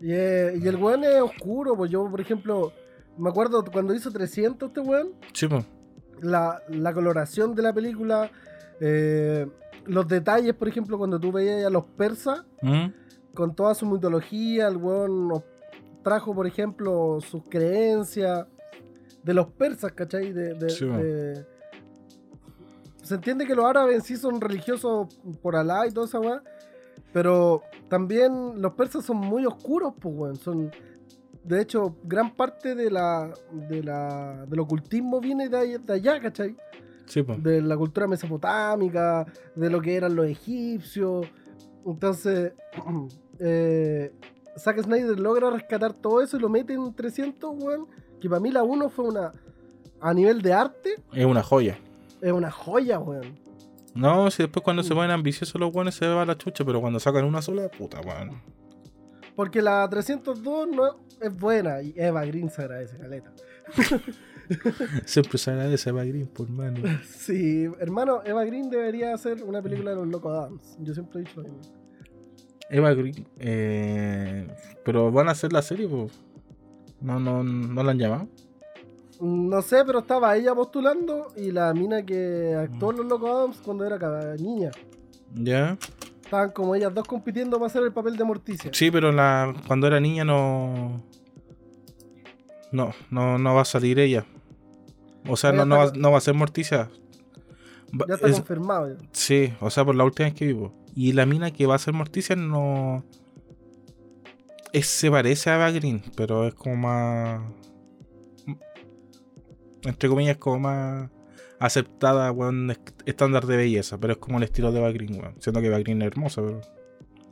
Y, eh, y el weón es oscuro, pues yo, por ejemplo, me acuerdo cuando hizo 300 este weón, Sí, po. la, la coloración de la película, eh, los detalles, por ejemplo, cuando tú veías a los persas ¿Mm? con toda su mitología, el weón nos trajo, por ejemplo, sus creencias de los persas, ¿cachai? De, de- Sí, de- Se entiende que los árabes en sí son religiosos por Alá y toda esa weá, pero también los persas son muy oscuros, pues, weón. Son, de hecho, gran parte de la, de la, del ocultismo viene de, allá, ¿cachai? Sí, po. de la cultura mesopotámica, de lo que eran los egipcios. Entonces, <clears throat> eh, Zack Snyder logra rescatar todo eso y lo mete en 300, weón. Que para mí la 1 fue una. A nivel de arte, Es una joya. es una joya, weón. No, si después cuando se Mm. ponen ambiciosos los weones se va la chucha, pero cuando sacan una sola, puta, weón. Porque la 302 no es buena y Eva Green se agradece, caleta. <laughs> Siempre se agradece a Eva Green, por mano. Sí, hermano, Eva Green debería hacer una película de los Locos Adams. Yo siempre he dicho lo mismo. Eva Green. Eh, pero van a hacer la serie, pues. No, no, no la han llamado. No sé, pero estaba ella postulando y la mina que actuó en Los Locos Adams cuando era niña. Ya. Estaban como ellas dos compitiendo para hacer el papel de Morticia. Sí, pero la, cuando era niña no. No, no, no va a salir ella. O sea, no, no, va, no va a ser Morticia. Va- Ya está es- confirmado. ya. sí, o sea, por la última vez que vivo. Y la mina que va a ser Morticia no. Es, se parece a Eva Green, pero es como más. Entre comillas, como más aceptada, weón, est- estándar de belleza. Pero es como el estilo de Eva Green, weón. Siendo que Eva Green es hermosa, pero.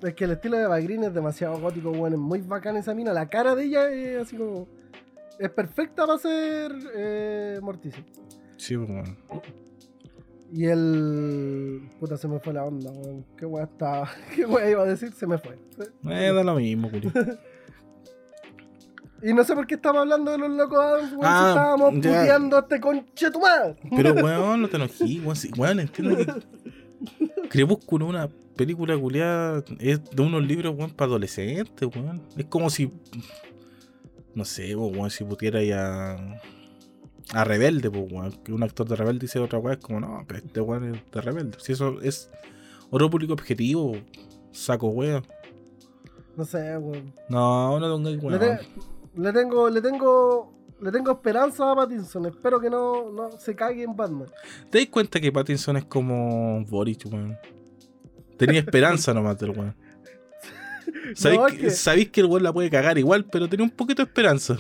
Es que el estilo de Eva Green es demasiado gótico, bueno, es muy bacán esa mina. La cara de ella es así como. Es perfecta para ser eh, Morticia. Sí, pues, weón. Y el. Puta, se me fue la onda, weón. ¿Qué weá estaba? <laughs> ¿Qué weá iba a decir? Se me fue. Eh, da lo mismo, Julio. <laughs> Y no sé por qué estamos hablando de los locos Adams, weón. Ah, si estábamos ya. puteando a este conche tu madre. Pero, <laughs> weón, no te enojí, weón. Sí, weón, entiendo que. Crepúsculo, una película culiada, es de unos libros, weón, para adolescentes, weón. Es como si. No sé, weón, si pudiera ya. A Rebelde, pues, weón. Que un actor de Rebelde dice otra weón, es como, no, pero este weón es de Rebelde. Si eso es otro público objetivo, saco weón. No sé, weón. No, no tengo weón. te- le tengo, le tengo. Le tengo esperanza a Pattinson. Espero que no, no se cague en Batman. ¿Te das cuenta que Pattinson es como Boric, weón? Tenía esperanza <laughs> nomás del weón. Sabéis No, que, que- sabéis que el weón la puede cagar igual, pero tenía un poquito de esperanza.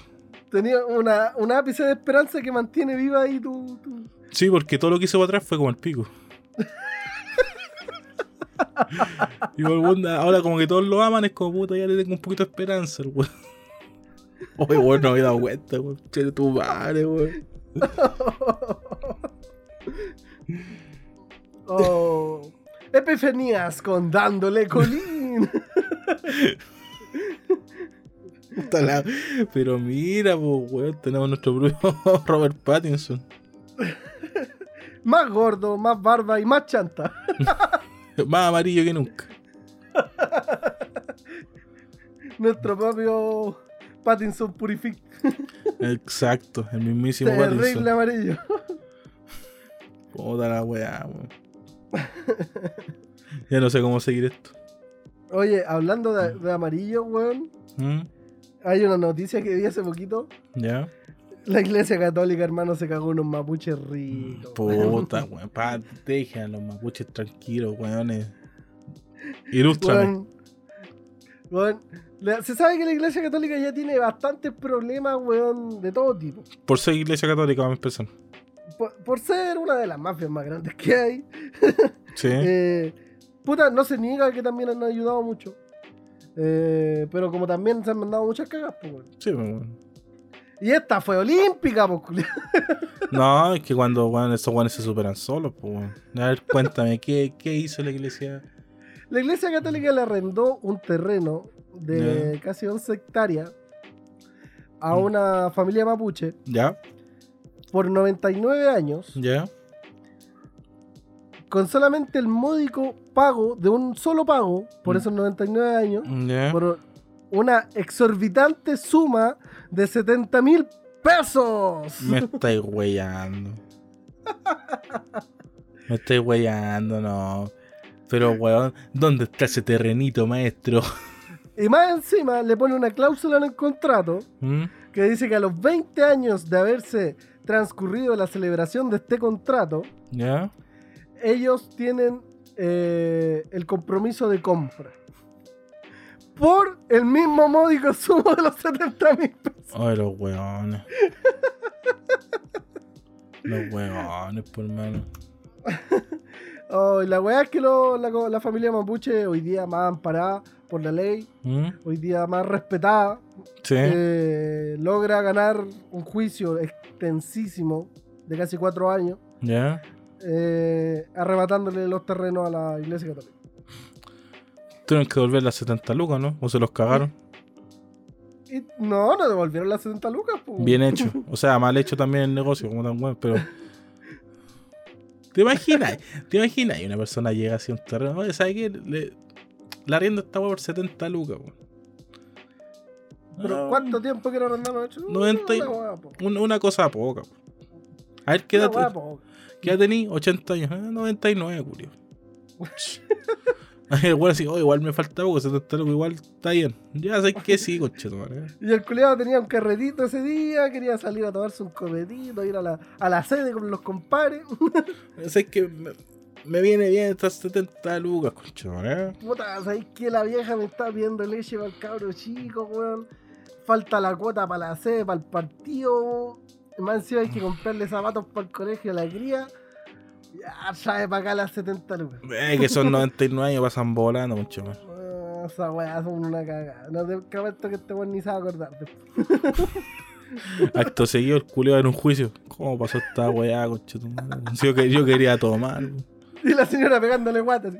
Tenía una, un ápice de esperanza que mantiene viva ahí tu. tu- Sí, porque todo lo que hizo para atrás fue como el pico. <laughs> y el weón, ahora como que todos lo aman, es como puta, ya le tengo un poquito de esperanza el weón. Oye, weón, no me he dado cuenta, weón. Che, tu madre, weón. <laughs> Oh. Epifanías con dándole colín. Pero mira, pues, weón, tenemos nuestro propio <laughs> Robert Pattinson. más gordo, más barba y más chanta. <laughs> Más amarillo que nunca. Nuestro propio Pattinson Purific. <laughs> Exacto, el mismísimo Terrible Pattinson. amarillo. Puta la weá, weón. Ya no sé cómo seguir esto. Oye, hablando de, de amarillo, weón. ¿Mm? Hay una noticia que vi hace poquito. ¿Ya? La iglesia católica, hermano, se cagó unos mapuches ricos. weón. Puta, weón. Pa, dejen a los mapuches tranquilos, weones. Ilústrame. Weón, weón, la- se sabe que la iglesia católica ya tiene bastantes problemas, weón, de todo tipo. Por ser iglesia católica, vamos a empezar. Por, por ser una de las mafias más grandes que hay. <laughs> Sí. Eh, puta, no se niega que también han ayudado mucho. Eh, pero como también se han mandado muchas cagas, pues, weón. Sí, pues, weón. Y esta fue olímpica, pues. <laughs> No, es que cuando weón, esos weones se superan solos, pues, weón. A ver, cuéntame, ¿qué, ¿qué hizo la iglesia? La iglesia católica le arrendó un terreno de Ya. casi 11 hectáreas a Mm. una familia mapuche ¿Ya? por 99 años ¿Ya? con solamente el módico pago de un solo pago por Mm. esos 99 años por una exorbitante suma de 70 mil pesos. Me estáis weyando. <laughs> Me estáis weyando, no. Pero, weón, ¿dónde está ese terrenito, maestro? Y más encima le pone una cláusula en el contrato ¿Mm? que dice que a los 20 años de haberse transcurrido la celebración de este contrato, ¿Ya? ellos tienen eh, el compromiso de compra. Por el mismo módico sumo de los 70 mil pesos. Ay, los weones. los weones, por mano. <laughs> Oh, y la weá es que lo- la, la familia mapuche hoy día más amparada por la ley, ¿Mm? hoy día más respetada, Sí. eh, logra ganar un juicio extensísimo de casi cuatro años, ¿Ya? eh, arrebatándole los terrenos a la iglesia católica. Tuvieron que devolver las 70 lucas, ¿no? ¿O se los cagaron? Y no, no devolvieron las 70 lucas. po. Bien hecho. <laughs> O sea, mal hecho también el negocio, como tan bueno, pero. ¿Te imaginas? ¿Te imaginas? Y una persona llega hacia un terreno. Oye, ¿sabes qué? Le- la rienda está por 70 lucas, weón. Pero ¿cuánto tiempo quiero arrendar? 90 y- Una po. Una, cosa poca. weón. A ver, ¿qué edad, po. ¿qué edad tení? 80 años. Ah, 99, <laughs> <laughs> Julio. igual así, oh, igual me falta poco, 70 lucas, igual está bien. Ya sé que sí, conchetumare. Y el culiado tenía un carretito ese día, quería salir a tomarse un corretito, ir a la, a la sede con los compadres. <laughs> Sé que me, me viene bien estas 70 lucas, conchetumare. Puta, ¿sabéis que la vieja me está pidiendo leche para el cabro chico, weón? Falta la cuota para la sede, para el partido. Más encima hay que comprarle zapatos para el colegio a la cría. Ya trae para acá las 70 lucas. Eh, que son 99 años, pasan volando, conchetumare. Ah, Esa weá son una cagada. No te prometo que este weón ni se va a acordar después. <laughs> Acto seguido, el culeo en un juicio. ¿Cómo pasó esta weá? Si yo, yo quería tomar. Y la señora pegándole guatas.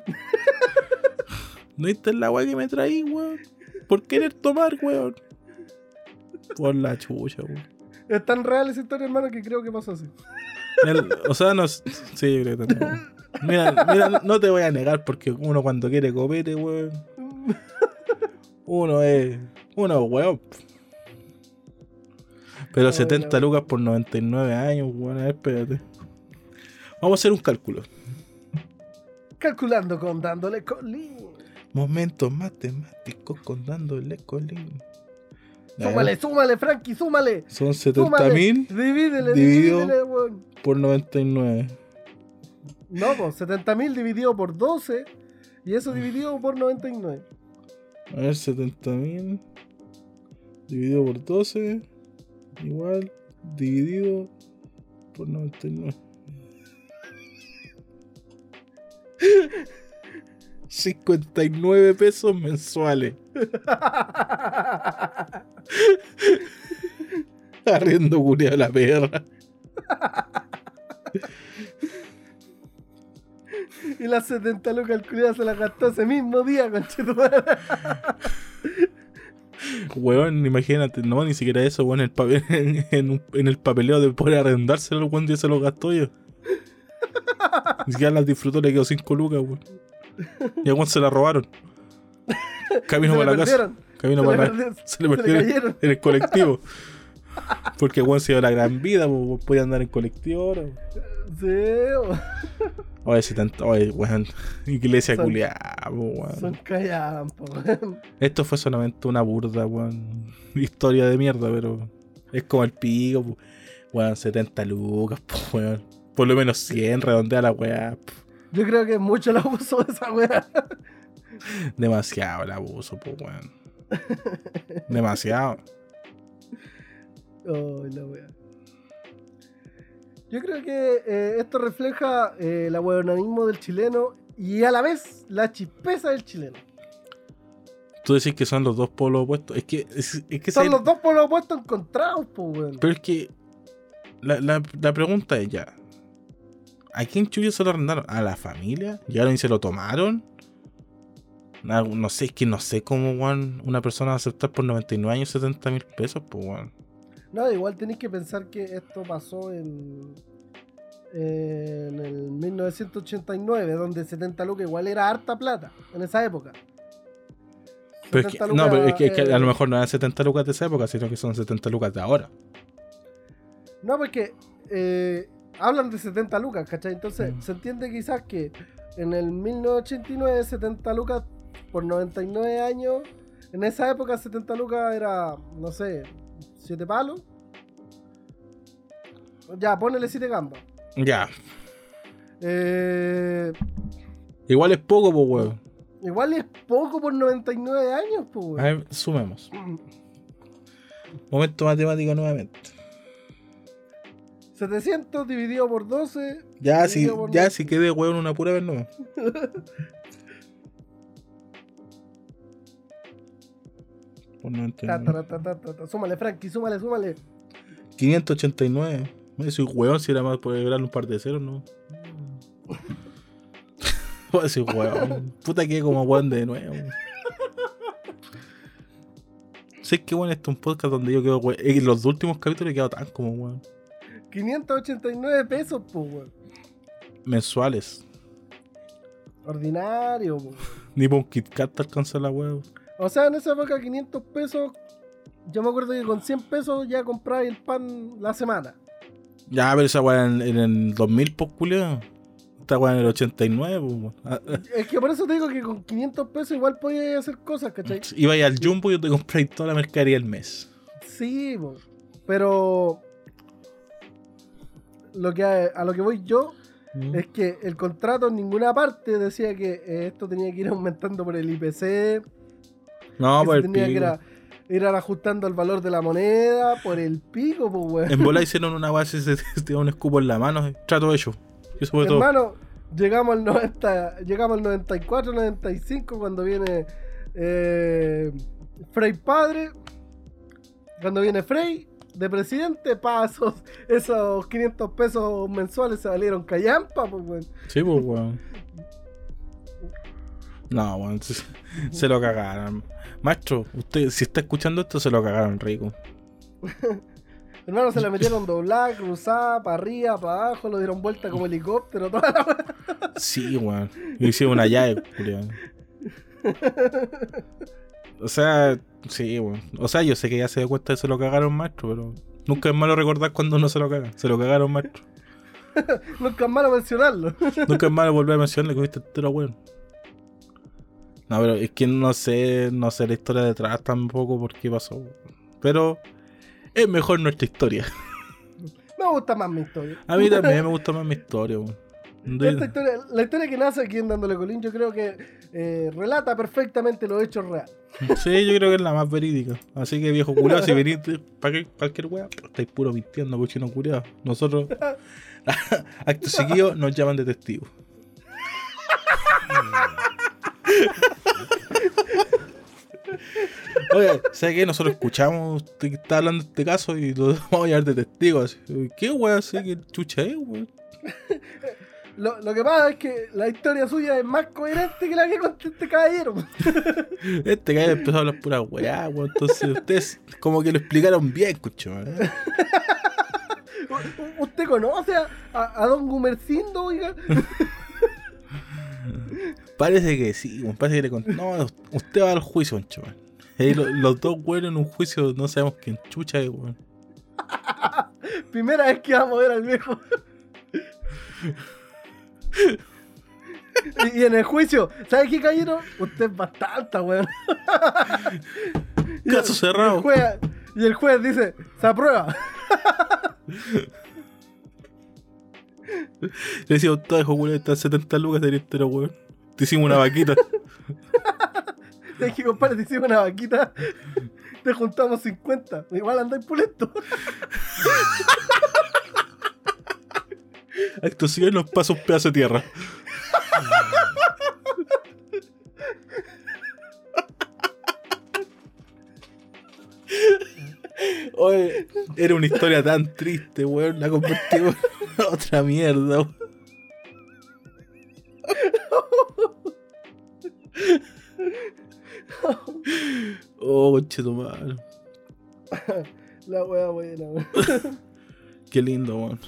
¿No viste la weá que me traí, weón? ¿Por querer tomar, weón? Por la chucha, weón. Es tan real esa historia, hermano, que creo que pasó así. El- o sea, no. Sí, yo creo que. Mira, mira, no te voy a negar porque uno cuando quiere copete, weón. Uno es. Uno es weón. Pero Ay, 70 la- lucas por 99 años, weón. A ver, espérate. Vamos a hacer un cálculo. Calculando con dándole colín. Momentos matemáticos con dándole colín. Súmale, súmale, Frankie, súmale. Son 70 Súmale. mil Divídele, dividido- divídele, weón. por 99. No, pues 70.000 dividido por 12 y eso dividido por 99. A ver, 70 mil dividido por 12 igual dividido por 99. 59 <laughs> pesos mensuales. Arriendo culiado la perra. Y las 70 lucas el culiado se las gastó ese mismo día, conchetumare. Weón, imagínate, no, ni siquiera eso, weón, el papel, <laughs> en, en un- en el papeleo de poder arrendárselo, el weón ya se lo gastó yo. Ni siquiera las disfrutó, le quedó 5 lucas, weón. Y a weón se la robaron. Camino Se para la casa. Camino Se le para la perdieron. Se le Se perdieron cayeron. en el colectivo. <laughs> Porque weón se dio la gran vida, po, weón, podía andar en colectivo weón. Sí, weón. Oye, si tanto, oye, weón. Iglesia culiada, weón. son callampa, weón. Esto fue solamente una burda, weón. <laughs> Historia de mierda, pero es como el pico, po. weón. 70 lucas, weón. Por lo menos 100, redondea la weá. Yo creo que mucho abuso de esa weá. <laughs> Demasiado el abuso, po, weón. Demasiado. Ay, la weá. Yo creo que eh, esto refleja eh, el abuelonismo del chileno y a la vez la chispeza del chileno. Tú decís que son los dos polos opuestos. Es que, es, es que Son los dos polos opuestos encontrados, pues, weón. Pero es que la, la, la pregunta es ya. ¿A quién chuyo se lo arrendaron? ¿A la familia? ¿Llegaron y se lo tomaron? No sé, es que no sé cómo weón, una persona va a aceptar por 99 años 70 mil pesos, pues weón. No, igual tenéis que pensar que esto pasó en, en el 1989, donde 70 lucas igual era harta plata en esa época. Pero es que, 70 no, pero es que, es que a lo mejor no eran 70 lucas de esa época, sino que son 70 lucas de ahora. No, porque eh, hablan de 70 lucas, ¿cachai? Entonces Mm. se entiende quizás que en el 1989, 70 lucas por 99 años, en esa época 70 lucas era, no sé, 7 palos. Ya, ponele 7 gambas. Ya. Eh, Igual es poco, pues weón. igual es poco por 99 años, pues. A weón. ver, sumemos. Momento matemático nuevamente. 700 dividido por 12. Ya, si, por ya, nueve. si quedé weón una pura vez nomás. <laughs> Por Ta, 99. ta, ta, ta, ta, ta. Súmale, Frankie, súmale, súmale. 589. Me soy weón si era más por un par de ceros, ¿no? Joder, soy weón. Puta que como weón de nuevo. Sé que bueno, este es un podcast donde yo quedo weón. En los últimos capítulos he quedado tan como weón. 589 pesos, pues, weón. Mensuales. Ordinario. <laughs> Ni por un Kit Kat te alcanza la hueá. O sea, en esa época 500 pesos, yo me acuerdo que con 100 pesos ya compraba el pan la semana. Ya, pero esa weá en, en el 2000, pues, culiao. Esta weá en el 89, pues. Ah, <laughs> Es que por eso te digo que con 500 pesos igual podías hacer cosas, ¿cachai? Iba al Jumbo y yo te compré toda la mercadería el mes. Sí, pero lo que a, a lo que voy yo Mm. es que el contrato en ninguna parte decía que eh, esto tenía que ir aumentando por el IPC, No, que se el tenía que ir, pico. a- ir ajustando el valor de la moneda por el pico, pues, weón. En bola <laughs> hicieron una base, se da un escupo en la mano, eh, trato hecho. Eso fue todo. Hermano, llegamos al 90, llegamos al 94, 95 cuando viene eh, Frey padre, cuando viene Frey de presidente, pasos, esos 500 pesos mensuales se valieron callampa, pues, weón. Sí, pues, weón. <laughs> No, weón, se, se lo cagaron. Maestro, usted, si está escuchando esto, se lo cagaron rico. <laughs> Hermano, se la metieron <laughs> doblada, cruzada, para arriba, para abajo, lo dieron vuelta como helicóptero, toda la. <laughs> Sí, weón. Y hicieron una llave, culiao. O sea, sí, weón. O sea, yo sé que ya se dio cuenta de que se lo cagaron, maestro, pero nunca es malo recordar cuando uno se lo caga. Se lo cagaron, maestro. Nunca es malo mencionarlo. Nunca es malo volver a mencionarle que viste entero, weón. No, pero es que no sé, no sé la historia detrás tampoco por qué pasó. Pero es mejor nuestra historia. <laughs> Me gusta más mi historia. A mí también <laughs> me gusta más mi historia. De- la historia que nace aquí en Dándole Colín, yo creo que eh, relata perfectamente los hechos reales. <laughs> Sí, yo creo que es la más verídica. Así que viejo culiado, si venís para cualquier weá, estáis puro mintiendo, cochino culiado. Nosotros, acto seguido, nos llaman de testigos. Oye, ¿sabes qué? Nosotros escuchamos que está hablando de este caso y lo <laughs> vamos a llamar de testigos. Así. ¿Qué weá? ¿Sí? ¿Qué chucha es, weón? <laughs> Lo, lo que pasa es que la historia suya es más coherente que la que conté este caballero. <laughs> Este que empezó a hablar pura weá, weón. Entonces ustedes como que lo explicaron bien, cucho, ¿eh? ¿Usted conoce a, a- a don Gumercindo, oiga? Parece que sí, parece que le contó. No, usted va al juicio, lo- los dos weones en un juicio, no sabemos quién chucha es, weón. <laughs> Primera vez que vamos a ver al viejo. <laughs> y, y en el juicio, ¿sabe qué, caballero? Usted es bastante, weón. <laughs> Y Caso cerrado. Y el, juez, y el juez dice, se aprueba. Le decía, usted dijo, weón, está 70 lucas de entero, weón. Te hicimos una vaquita. <laughs> Te dije, compadre, te hicimos una vaquita. Te juntamos 50. Igual andáis pulento. Acto seguido nos pasa un pedazo de tierra. Oye, era una historia tan triste, weón. La convertimos en otra mierda, weón. <laughs> Oh, conchetumare. <laughs> La wea buena, weón. <laughs> Qué lindo, weón.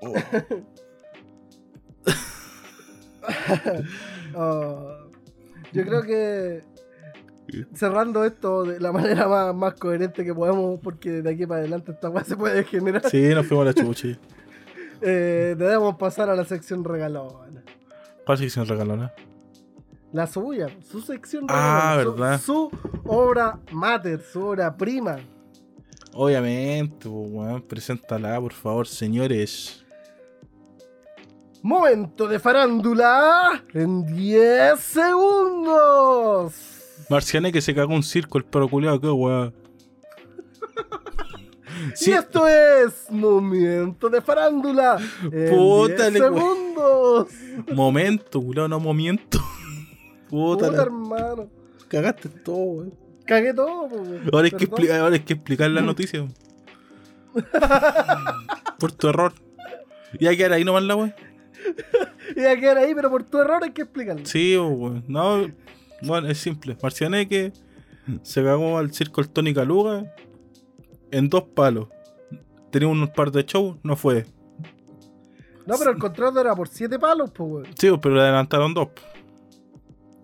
Oh. Ah, yo creo que cerrando esto de la manera más, más coherente que podemos, porque de aquí para adelante esta weá se puede generar, Sí, nos fuimos a la chucha. Eh, debemos pasar a la sección regalona. ¿Cuál sección regalona? La suya, su sección Ah, regalona, su- verdad. Su, obra mater, su obra prima. Obviamente, pues, weón. Preséntala, por favor, señores. Momento de farándula en 10 segundos. Marciané que se cagó un circo, el perro culiado, qué weón. Sí, Y esto es Momento de farándula Puta, 10 le- segundos. momento, culiado, no momento. Puta, Puta, hermano. cagaste todo, weón. Cagué todo, weón. Ahora hay, que explicar, ahora hay que explicar la noticia. por tu error. Y hay que quedar ahí nomás la weón. Iba <laughs> a quedar ahí, pero por tu error hay que explicarlo. Sí, weón. No, bueno, es simple. Marciané que se cagó al circo el Tony Caluga en dos palos. Tenía un par de shows, no fue. No, pero el contrato era por 7 palos, pues, weón. Sí, pero le adelantaron dos.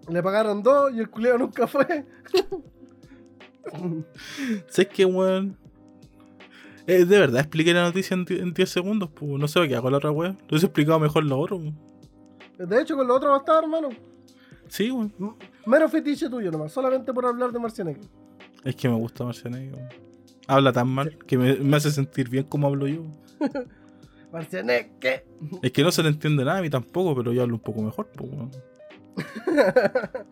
Le pagaron dos y el culeo nunca fue. <laughs> ¿Sabes qué, weón? Eh, de verdad, expliqué la noticia en 10 en 10 segundos, pues. No sé qué hago la otra weón. Lo hubiese explicado mejor lo otro, weón. De hecho, con lo otro va a estar, hermano. Sí, weón. Mero fetiche tuyo nomás, solamente por hablar de Marcianeque. Es que me gusta Marcianeque, weón. Habla tan mal que me, me hace sentir bien como hablo yo. <laughs> Marcianeque. Es que no se le entiende nada a mí tampoco, pero yo hablo un poco mejor, pues, weón. <laughs>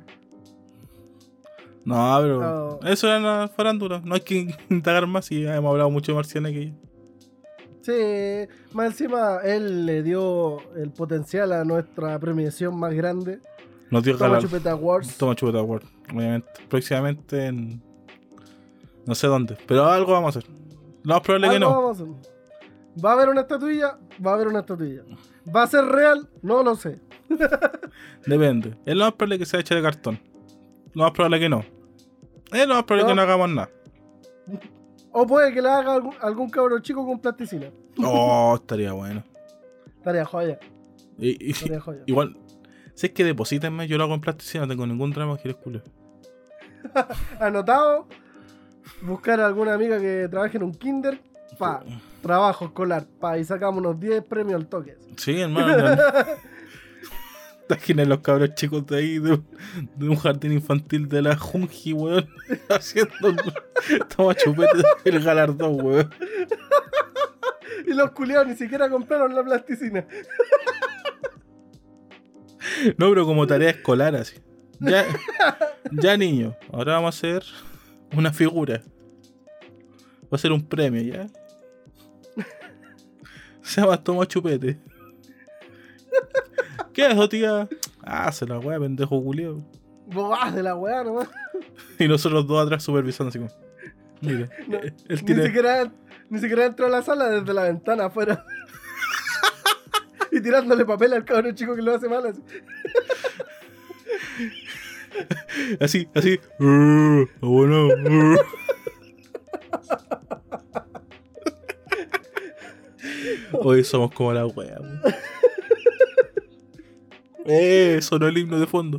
No, pero No. eso era la farándula. No hay que <laughs> indagar más y hemos hablado mucho de Marcianeque. Sí, más encima él le dio el potencial a nuestra premiación más grande. Nos dio Toma. Chupeta Awards. Toma Chupeta Award, obviamente. Próximamente en. No sé dónde, pero algo vamos a hacer. Lo más probable que no. vamos a hacer. ¿Va a haber una estatuilla? Va a haber una estatuilla. ¿Va a ser real? No lo sé. <laughs> Depende. Es lo más probable que sea hecha de cartón. Lo más probable que no. Es lo más probable No. que no hagamos nada. O puede que la haga algún, algún cabro chico con plasticina. Oh, <laughs> estaría bueno. Tarea joya. Y- y- Tarea <laughs> joya. igual, si es que deposítenme, yo lo hago en plasticina, no tengo ningún drama, culo. Anotado. Buscar a alguna amiga que trabaje en un kinder. Pa. Trabajo escolar. Pa. Y sacamos unos 10 premios al toque. Sí, hermano. <laughs> Imaginen los cabros chicos de ahí, de, de un jardín infantil de la Junji, weón. <laughs> Haciendo. Toma chupete el galardón, weón. <laughs> Y los culiados ni siquiera compraron la plasticina. No, pero como tarea escolar, así. Ya, ya niño, ahora vamos a hacer una figura. Va a ser un premio, ¿ya? <laughs> Se llama Toma Chupete. <laughs> ¿Qué es eso, tía? Ah, se la wea, pendejo culiao. Bobás de la weá nomás. <laughs> Y nosotros dos atrás supervisando así como. Mira, No, él Ni tiene. siquiera, ni siquiera entró a la sala desde la ventana afuera. y tirándole papel al cabrón chico que lo hace mal así. <laughs> Así, así. "Uh, <laughs> bueno. uh". <laughs> Hoy somos como la wea. Eh, sonó el himno de fondo.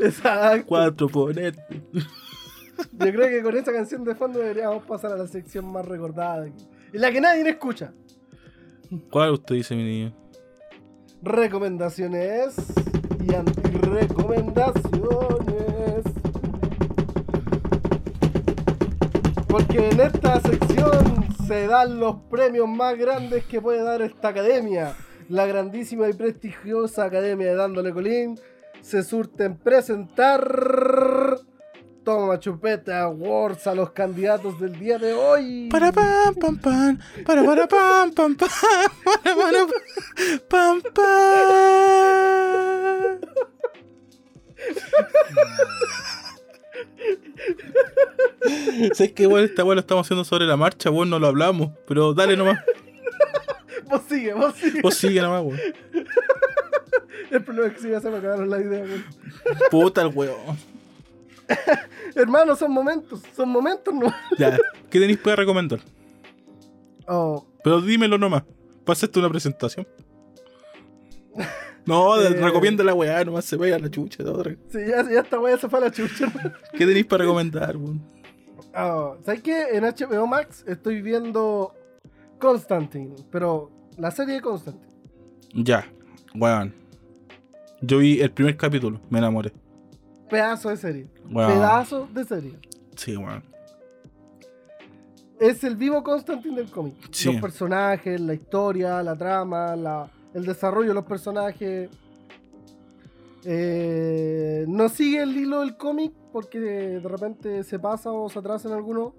Exacto. Cuatro, ponerte. Yo creo que con esa canción de fondo deberíamos pasar a la sección más recordada de aquí. Y la que nadie escucha. ¿Cuál usted dice, mi niño? Recomendaciones y antirecomendaciones. Porque en esta sección se dan los premios más grandes que puede dar esta academia. La grandísima y prestigiosa Academia de Dándole Colín se surte en presentar Toma Chupeta Awards a los candidatos del día de hoy. Para para para para para. <laughs> Sé que igual esta weá lo estamos haciendo sobre la marcha, weón, no lo hablamos, pero dale nomás, <laughs> Vos sigue, vos sigue. vos sigue nomás, weón. El problema es que si ya se me acabaron la idea, weón. Puta el weón. <laughs> Hermano, son momentos, son momentos, ¿no? Ya, ¿qué tenéis para recomendar? Oh, Pero dímelo nomás, pasaste una presentación. No, Eh. recomienda la weá, nomás se vaya a la chucha otra. sí, ya, ya esta wea se fue a la chucha. ¿Qué tenéis para recomendar, weón? Oh, ¿Sabes qué? En HBO Max estoy viendo Constantine, pero la serie de Constantine. Ya, weón. Yo vi el primer capítulo, me enamoré. Pedazo de serie. Weón. Pedazo de serie. Sí, weón. Es el vivo Constantine del cómic. Sí. Los personajes, la historia, la trama, la, el desarrollo de los personajes. Eh, no sigue el hilo del cómic porque de repente se pasa o se atrasa en alguno.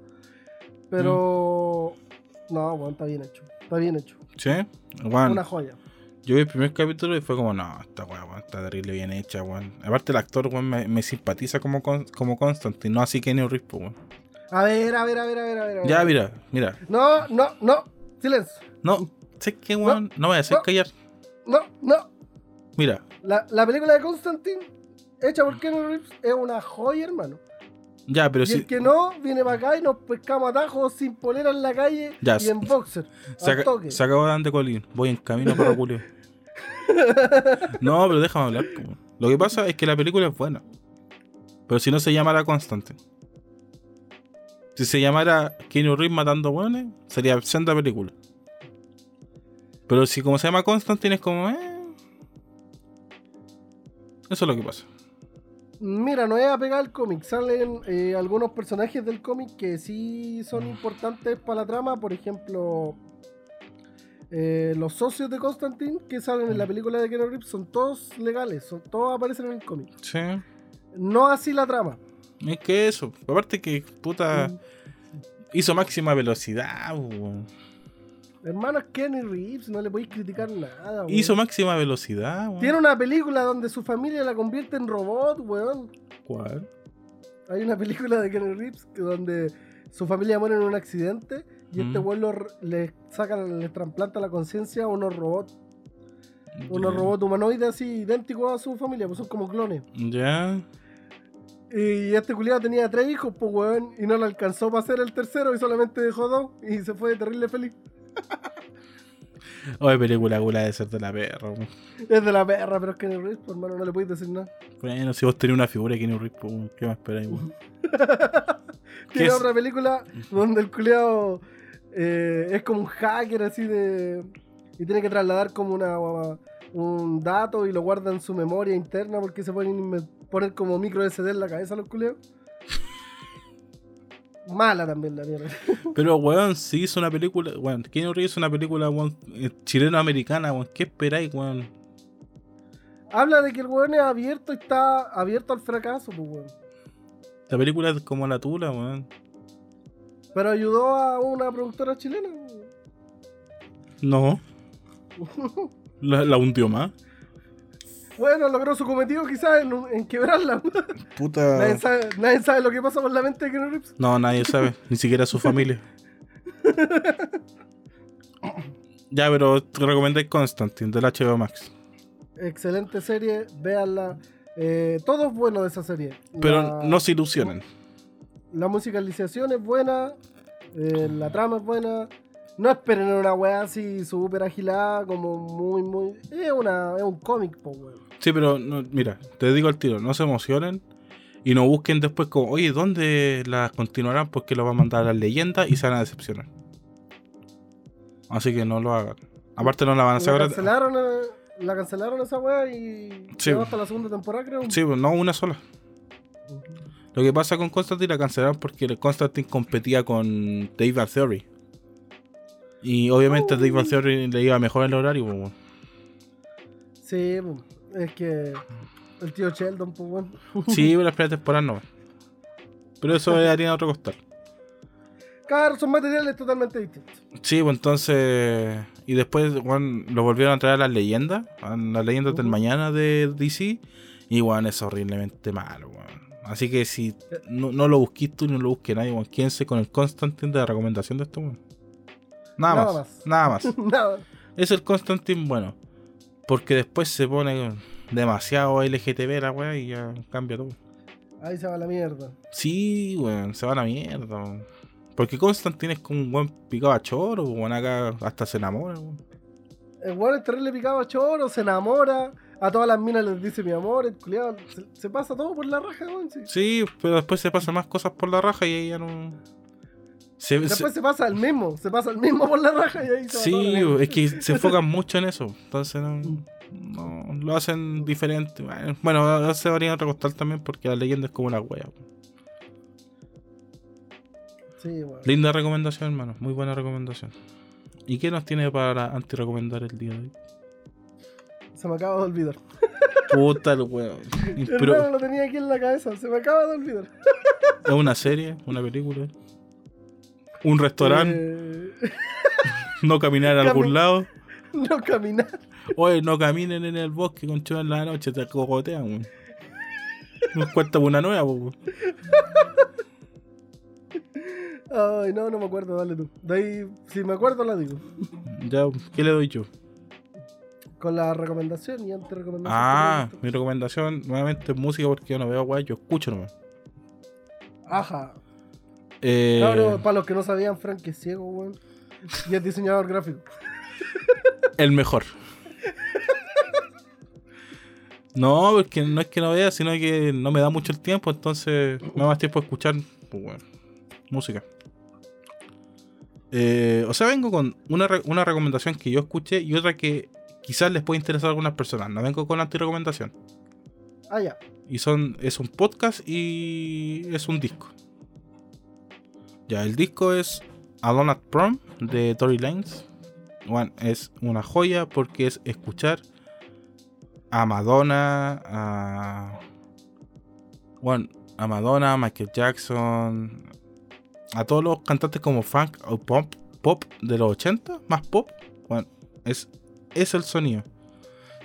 Pero. No, bueno, está bien hecho. Está bien hecho. Sí, weón. Una joya. Yo vi el primer capítulo y fue como, no, esta weá, está terrible bien hecha, weón. Aparte, el actor, weón, me, me simpatiza como, Con- como Constantine, no así que Neo Reeves, po, weón. A ver, a ver, a ver, a ver, a ver. Ya, mira, mira. No, no, no. Silencio. No, sé que, weón, no, me voy a hacer no. callar. No, no. Mira, La, la película de Constantine, hecha por Keanu Reeves, es una joya, hermano. ya, pero y si. el que no, viene para acá y nos pescamos atajos sin polera en la calle Ya, y en boxer. Se, al toque. se acabó de Colín. Voy en camino para Julio. <laughs> no, pero déjame hablar. Lo que pasa es que la película es buena. Pero si no se llamara Constantine. Si se llamara Keanu Reeves matando buenos, sería senda película. Pero si como se llama Constantine es como... Eh. Eso es lo que pasa. Mira, no es apegado al cómic. Salen eh, algunos personajes del cómic que sí son importantes para la trama. Por ejemplo, eh, los socios de Constantine que salen en la película de Keanu Reeves son todos legales. Son, todos aparecen en el cómic. Sí. No así la trama. Es que eso. Aparte que puta... Hizo máxima velocidad. Hermano, es Kenny Reeves, no le podéis criticar nada. weón. Hizo máxima velocidad. weón. Tiene una película donde su familia la convierte en robot, weón. ¿Cuál? Hay una película de Kenny Reeves donde su familia muere en un accidente y este Mm. weón le sacan, le trasplanta la conciencia a unos robots. Unos robots humanoides así idénticos a su familia, pues son como clones. Ya. Y este culiado tenía tres hijos, pues weón, y no le alcanzó para ser el tercero y solamente dejó dos y se fue terrible feliz. <laughs> Oye, película gula de ser de la perra. Es de la perra, pero es Kenny Reeves, pues hermano, no le podéis decir nada. Bueno, si vos tenés una figura de Keanu Reeves, pues, ¿qué más esperáis, weón? <laughs> Tiene otra película <laughs> donde el culiado es como un hacker así de. Y tiene que trasladar como una un dato y lo guarda en su memoria interna porque se pueden poner como micro SD en la cabeza los culiados. Mala también la mierda. <laughs> Pero, weón, si hizo una película, weón, Keanu Reeves hizo una película, weón, eh, chileno-americana, weón, ¿qué esperáis, weón? Habla de que el weón es abierto y está abierto al fracaso, pues weón. La película es como la tula, weón. Pero ayudó a una productora chilena. No. <laughs> La, la hundió más. Bueno, logró su cometido quizás en, en quebrarla. Puta. nadie, sabe, nadie sabe lo que pasa por la mente de Keanu Reeves. No, nadie sabe, ni siquiera su familia. <laughs> ya, pero te recomendáis Constantine del HBO Max. Excelente serie, véanla. Eh, todo es bueno de esa serie. Pero la, no se ilusionen. La musicalización es buena, eh, la trama es buena. No esperen una weá así súper agilada, como muy, muy. Es, una, es un cómic, po, weón. Sí, pero no, mira, te digo al tiro, no se emocionen y no busquen después como, oye, ¿dónde las continuarán? Porque lo van a mandar a las leyendas y se van a decepcionar. Así que no lo hagan. Aparte no la van a La sacar. cancelaron, eh, la cancelaron esa weá y. Sí. quedó hasta la segunda temporada, creo. Sí, pues no una sola. Lo que pasa con Constantine la cancelaron porque Constantine competía con Dave Theory. Y obviamente a Dave Van Theory le iba mejor el horario. pues. Sí, es que. El tío Sheldon, pues, weón. <laughs> Sí, pero las primeras temporadas no. Pero eso <laughs> de otro costal. Claro, son materiales totalmente distintos. Sí, pues entonces. Y después, lo volvieron a traer a las leyendas. A las leyendas del mañana de DC. Y weón, es horriblemente malo. Así que si no, no lo busquís tú ni lo busque nadie, weón, quédense con el Constantine de la recomendación de esto, weón. Nada, Nada más, más. Nada más. <laughs> Nada. Es el Constantine bueno. Porque después se pone demasiado LGTB la weá y ya cambia todo. Ahí se va la mierda. Sí, weón, se va a la mierda, weón. Porque Constantine es como un buen picado a choro, weón, acá hasta se enamora, weón. El weón es terrible picado a choro, se enamora. A todas las minas les dice mi amor, el culiado. Se, se pasa todo por la raja, weón. sí. Sí, pero después se pasan más cosas por la raja y ya no. Se, Después se pasa el mismo, se pasa el mismo por la raja y ahí se sí, es que se enfocan <laughs> mucho en eso. Entonces no, no- lo hacen diferente. Bueno, Bueno, se varía otro costal también porque la leyenda es como la wea. Sí, weón. Linda recomendación, hermano. Muy buena recomendación. ¿Y qué nos tiene para anti-recomendar el día de hoy? Se me acaba de olvidar. <laughs> Puta el weón. <laughs> Pero, lo tenía aquí en la cabeza, se me acaba de olvidar. ¿Es una serie? ¿Una película? ¿Un restaurante? Eh, ¿No caminar a algún lado? no caminar. Oye, no caminen en el bosque con en la noche, te cogotean, weón. Nos cuesta una nueva, weón. Ay, no, no me acuerdo, dale tú. De ahí, si me acuerdo, la digo. Ya, ¿qué le doy yo? Con la recomendación y antes recomendación. Ah, mi recomendación nuevamente es música porque yo no veo weón, yo escucho nomás. Ajá. Eh, Claro, para los que no sabían, Frank es ciego, weón. Y es diseñador gráfico. el mejor. No, porque no es que no vea, sino que no me da mucho el tiempo, entonces me da más tiempo a escuchar pues, bueno, música. Eh, o sea, vengo con una recomendación que yo escuché y otra que quizás les puede interesar a algunas personas. No vengo con anti-recomendación. Ah, ya. Y son, es un podcast y es un disco. Ya, el disco es Alone at Prom de Tory Lanez. Bueno, es una joya porque es escuchar a Madonna, a. Bueno, a Madonna, a Michael Jackson, a todos los cantantes como funk o pop, pop de los 80, más pop. Bueno, es, es el sonido.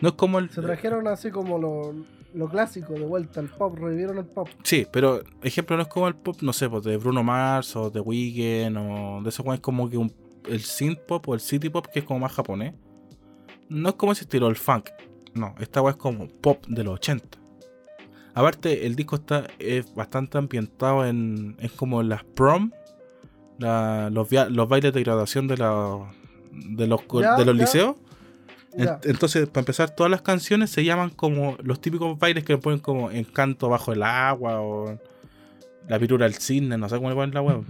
No es como el. Se trajeron así como lo, lo clásico de vuelta, el pop, revivieron el pop. Sí, pero ejemplo no es como el pop, no sé, pues de Bruno Mars o de Weeknd o de esos es como que un, el synth pop o el city pop que es como más japonés. No es como ese estilo, el funk. No, esta weá es como pop de los 80. Aparte, el disco está es bastante ambientado en. Es como las prom, la- los, via- los bailes de graduación de, la- de los, Ya, de los ya. liceos. Ya. Entonces, para empezar, todas las canciones se llaman como los típicos bailes que le ponen como Encanto bajo el agua o La pirura del cisne, no sé cómo le ponen la web.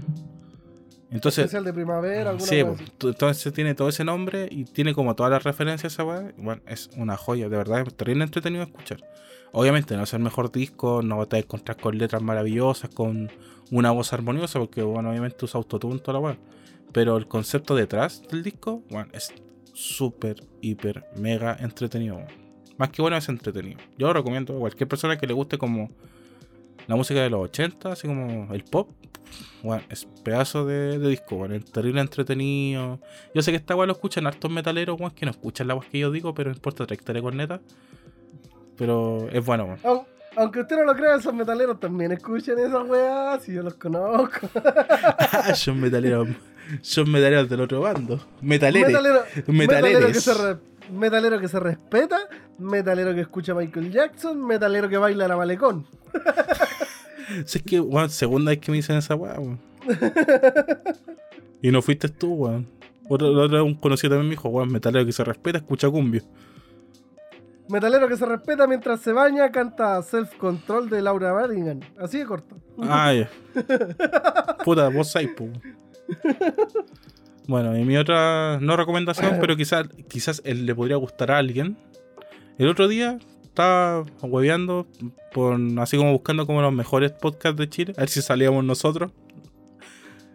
Entonces, Especial de primavera, alguna sí, cosa pues, entonces tiene todo ese nombre y tiene como todas las referencias a esa weá. Bueno, es una joya, de verdad, es terrible entretenido escuchar. Obviamente no es el mejor disco, no te vas a encontrar con letras maravillosas, con una voz armoniosa, porque bueno, obviamente usa autotune toda la weá. Pero el concepto detrás del disco, bueno, es súper, hiper, mega entretenido. Más que bueno, es entretenido. Yo lo recomiendo a cualquier persona que le guste como la música de los 80, así como el pop. Bueno, es pedazo de, de disco, bueno, es terrible entretenido. Yo sé que esta weá lo escuchan hartos metaleros, weón, que no escuchan la voz que yo digo, pero no importa, trayectoria corneta. Pero es bueno, weón. Aunque usted no lo crea, esos metaleros también escuchan esas weas, si yo los conozco. <laughs> Ah, son metaleros. Son metaleros del otro bando. Metaleres. Metalero, Metaleres. metalero que se re- metalero que se respeta, metalero que escucha a Michael Jackson, metalero que baila la malecón. <laughs> Si es que, weón, segunda vez que me dicen esa weá, weón. <laughs> Y no fuiste tú, weón. Otro, otro un conocido también me dijo, weón, metalero que se respeta, escucha cumbia. Metalero que se respeta mientras se baña, canta Self Control de Laura Branigan. Así de corto. Ay. <laughs> Puta, vos po. <laughs> Bueno, y mi otra, no recomendación, pero quizás quizás él le podría gustar a alguien. El otro día estaba hueveando, por, así como buscando como los mejores podcasts de Chile, a ver si salíamos nosotros.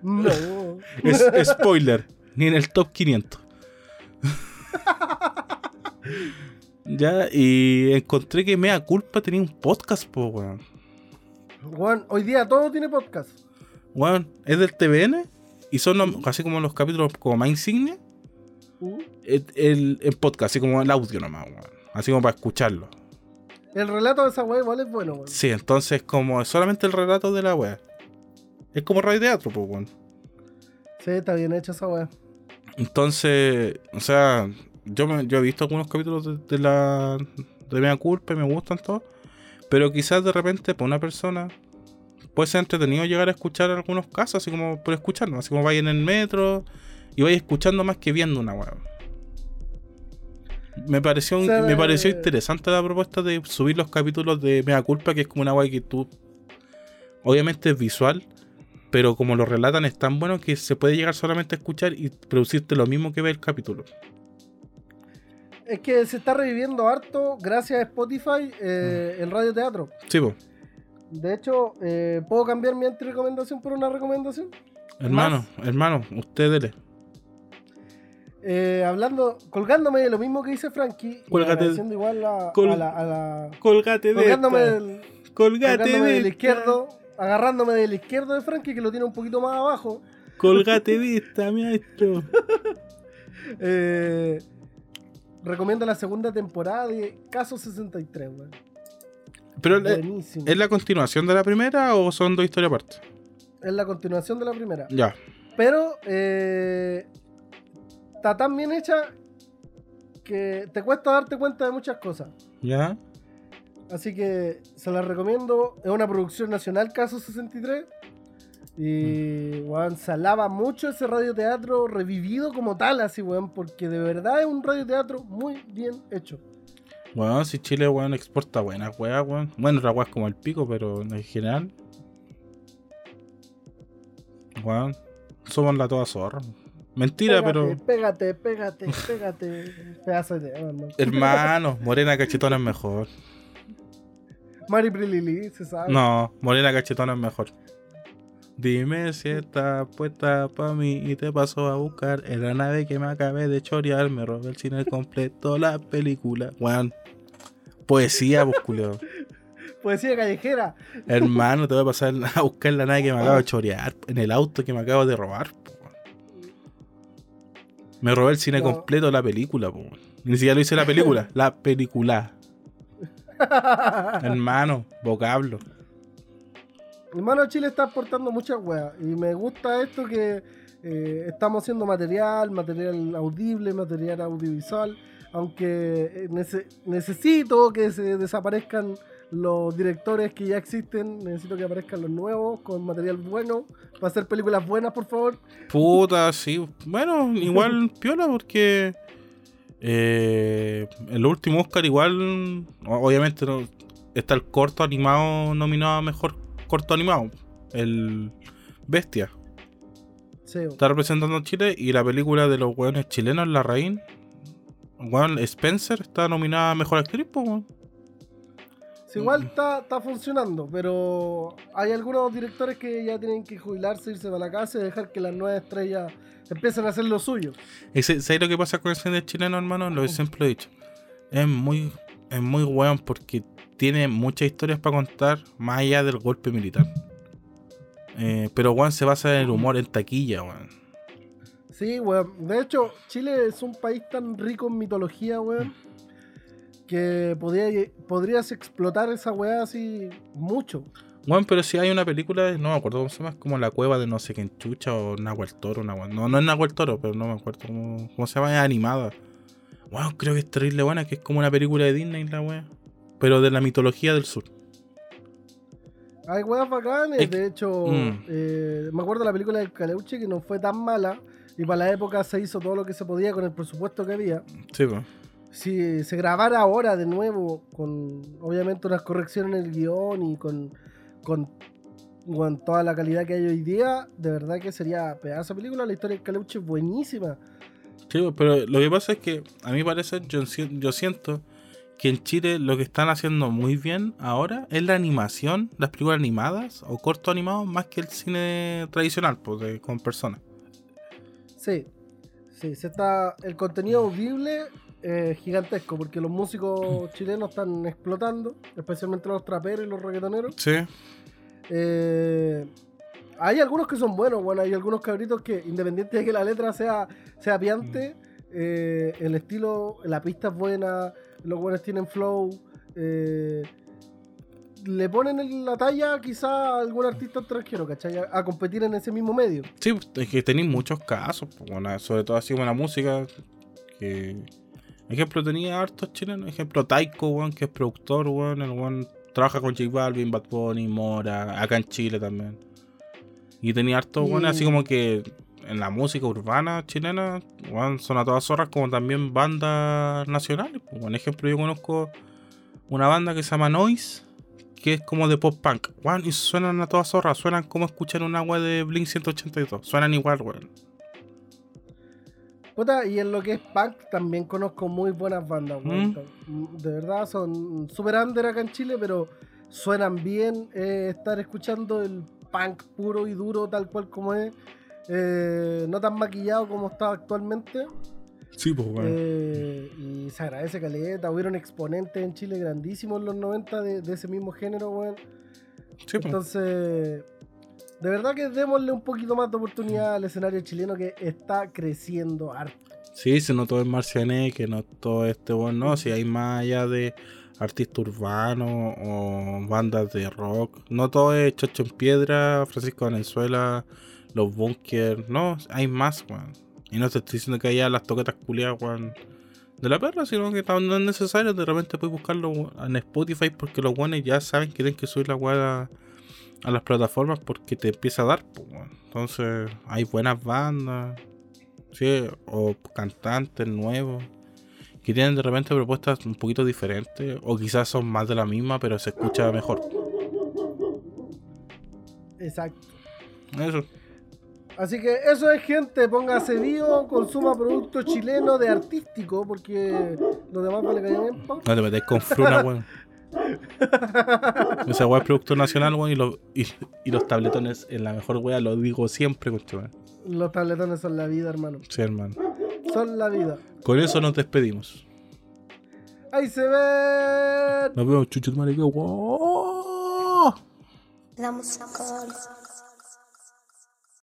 No. <laughs> Es, spoiler, ni en el top 500. <laughs> ya, y encontré que Mea Culpa tenía un podcast, po, weón. Hoy día todo tiene podcast. Weón, es del TVN y son los- así como los capítulos como más insignia. Uh. El, el- el podcast, así como el audio nomás, weón. Así como para escucharlo. El relato de esa wea igual es bueno, weón. Sí, entonces como solamente el relato de la wea. Es como radio teatro, pues, weón. Sí, está bien hecha esa wea. Entonces, o sea, yo, me- yo he visto algunos capítulos de, de la de Mea Culpa y me gustan todos. Pero quizás de repente, para una persona, puede ser entretenido llegar a escuchar algunos casos, así como por escucharnos, así como vaya en el metro y vaya escuchando más que viendo una web. Me pareció, un- O sea, me pareció interesante la propuesta de subir los capítulos de Mea Culpa, que es como una web que tú. Obviamente es visual, pero como lo relatan es tan bueno que se puede llegar solamente a escuchar y producirte lo mismo que ve el capítulo. Es que se está reviviendo harto, gracias a Spotify, eh, Mm. el radioteatro. Sí, po. De hecho, eh, ¿puedo cambiar mi anti-recomendación por una recomendación? Hermano, hermano, usted dele. Eh, hablando, colgándome de lo mismo que dice Frankie, y Cuélgate- agradeciendo igual a, col- a la, a la- Colgate colgándome del, Colgate colgándome del izquierdo, agarrándome del izquierdo de Frankie que lo tiene un poquito más abajo. Colgate de <laughs> esta, maestro. Eh, recomiendo la segunda temporada de Caso 63, weón. Pero Buenísimo. ¿es la continuación de la primera o son dos historias aparte? Es la continuación de la primera. Ya. Pero eh, está tan bien hecha que te cuesta darte cuenta de muchas cosas. Ya. Así que se la recomiendo. Es una producción nacional, Caso 63. Y, weón, se alaba mucho ese radioteatro revivido como tal, así, weón, porque de verdad es un radioteatro muy bien hecho. Weón, si Chile, weón, exporta buenas weas, weón. Bueno, weas como el pico, pero en general. Weón, somos la toda zorra. Mentira, pero. Pégate, pégate, pégate. <laughs> Pedazo de hermano. Hermano, Morena Cachetona es mejor. Mari Prilili, se sabe. No, Morena Cachetona es mejor. Dime si está puesta pa' mí y te paso a buscar en la nave que me acabé de chorear. Me robé el cine completo, la película. Weón, poesía, pues, culeo. <laughs> Poesía callejera. Hermano, te voy a <laughs> pasar a buscar la nave que me acabo de chorear en el auto que me acabo de robar. po. Me robé el cine completo, la película. po. Ni siquiera lo hice la película, <laughs> la película. Hermano, vocablo. Hermano, Chile está aportando muchas weas. Y me gusta esto que eh, estamos haciendo material, material audible, material audiovisual. Aunque eh, nece- necesito que se desaparezcan los directores que ya existen. Necesito que aparezcan los nuevos con material bueno. Para hacer películas buenas, por favor. Puta, sí. Bueno, <laughs> igual piola porque eh, el último Oscar igual, obviamente no, está el corto animado nominado a mejor corto animado, el Bestia. Sí, Está representando a Chile y la película de los hueones chilenos, La Raín, weón, Spencer está nominada a mejor actriz, weón. Sí, igual está, está funcionando, pero hay algunos directores que ya tienen que jubilarse, irse para la casa y dejar que las nuevas estrellas empiecen a hacer lo suyo. ¿Sabes lo que pasa con el cine chileno, hermano? Lo que siempre he dicho. Es muy, es muy weón porque tiene muchas historias para contar más allá del golpe militar. Eh, pero weón se basa en el humor en taquilla, weón. Sí, weón. De hecho, Chile es un país tan rico en mitología, weón, que podría, podrías explotar esa weá así mucho. Weón, pero si hay una película, no me acuerdo cómo se llama, es como La Cueva de no sé quién chucha o Nahuel Toro. No, no es Nahuel Toro, pero no me acuerdo cómo, cómo se llama, es animada. Weón, creo que es terrible buena, que es como una película de Disney, la weá. Pero de la mitología del sur. Hay weas bacanes, Es- de hecho, Mm. eh, me acuerdo de la película del Caleuche que no fue tan mala y para la época se hizo todo lo que se podía con el presupuesto que había. Sí, pues. si se grabara ahora de nuevo, con obviamente unas correcciones en el guion y con, con, con toda la calidad que hay hoy día, de verdad que sería pedazo de película. La historia del Caleuche es buenísima. Sí, pero lo que pasa es que a mí parece, yo, si- yo siento que en Chile lo que están haciendo muy bien ahora es la animación, las películas animadas o cortos animados, más que el cine tradicional, pues, de- con personas. Sí, sí, se está, el contenido audible es gigantesco porque los músicos chilenos están explotando, especialmente los traperos y los reggaetoneros. Sí, Eh, hay algunos que son buenos, bueno, hay algunos cabritos que, independiente de que la letra sea, sea piante, eh, el estilo, la pista es buena, los buenos tienen flow, eh, le ponen en la talla quizá a algún artista extranjero, ¿cachai? A, a competir en ese mismo medio. sí, es que tenéis muchos casos, bueno, sobre todo así como la música, que... Ejemplo, tenía hartos chilenos, ejemplo, Taiko, weón, que es productor, weón, el weón trabaja con J Balvin, Bad Bunny, Mora, acá en Chile también. Y tenía hartos, weón, así como que en la música urbana chilena, weón, son a todas horas como también bandas nacionales. Por un ejemplo, yo conozco una banda que se llama Noise, que es como de pop punk, weón, y suenan a todas horas, suenan como escuchar un agua de Blink 182, suenan igual, weón. Puta, y en lo que es punk también conozco muy buenas bandas, weón. De verdad, son super under acá en Chile, pero suenan bien eh, estar escuchando el punk puro y duro tal cual como es. eh, no tan maquillado como está actualmente. Sí, pues, weón. eh, y se agradece caleta. Hubieron exponentes en Chile grandísimos en los 90 de, de ese mismo género, weón. sí, pues. Entonces, de verdad que démosle un poquito más de oportunidad al escenario chileno que está creciendo harto. Sí, si no todo es Marciané, que no todo este bueno, no, si hay más allá de artistas urbanos o bandas de rock, no todo es Chocho en Piedra, Francisco Valenzuela, Los Bunkers, no, hay más, weón. Y no te estoy diciendo que haya las toquetas culiadas, weón, de la perra, sino que no es necesario, de repente puedes buscarlo en Spotify porque los buenos ya saben que tienen que subir la weá a, a las plataformas porque te empieza a dar, pues, weón. Entonces, hay buenas bandas. Sí, o cantantes nuevos. que tienen de repente propuestas un poquito diferentes, o quizás son más de la misma, pero se escucha mejor. Exacto. Eso. Así que eso es gente, póngase vivo, consuma producto chileno de artístico, porque los demás vale que pa. No te metes con fruna, <laughs> weón. Esa weá es producto nacional, weón, y, los- y, y los tabletones en la mejor weá, lo digo siempre, weón. Los tabletones son la vida, hermano. Sí, hermano. Son la vida. Con eso nos despedimos. Ahí se ven. Nos vemos, chuchos, marico. La música.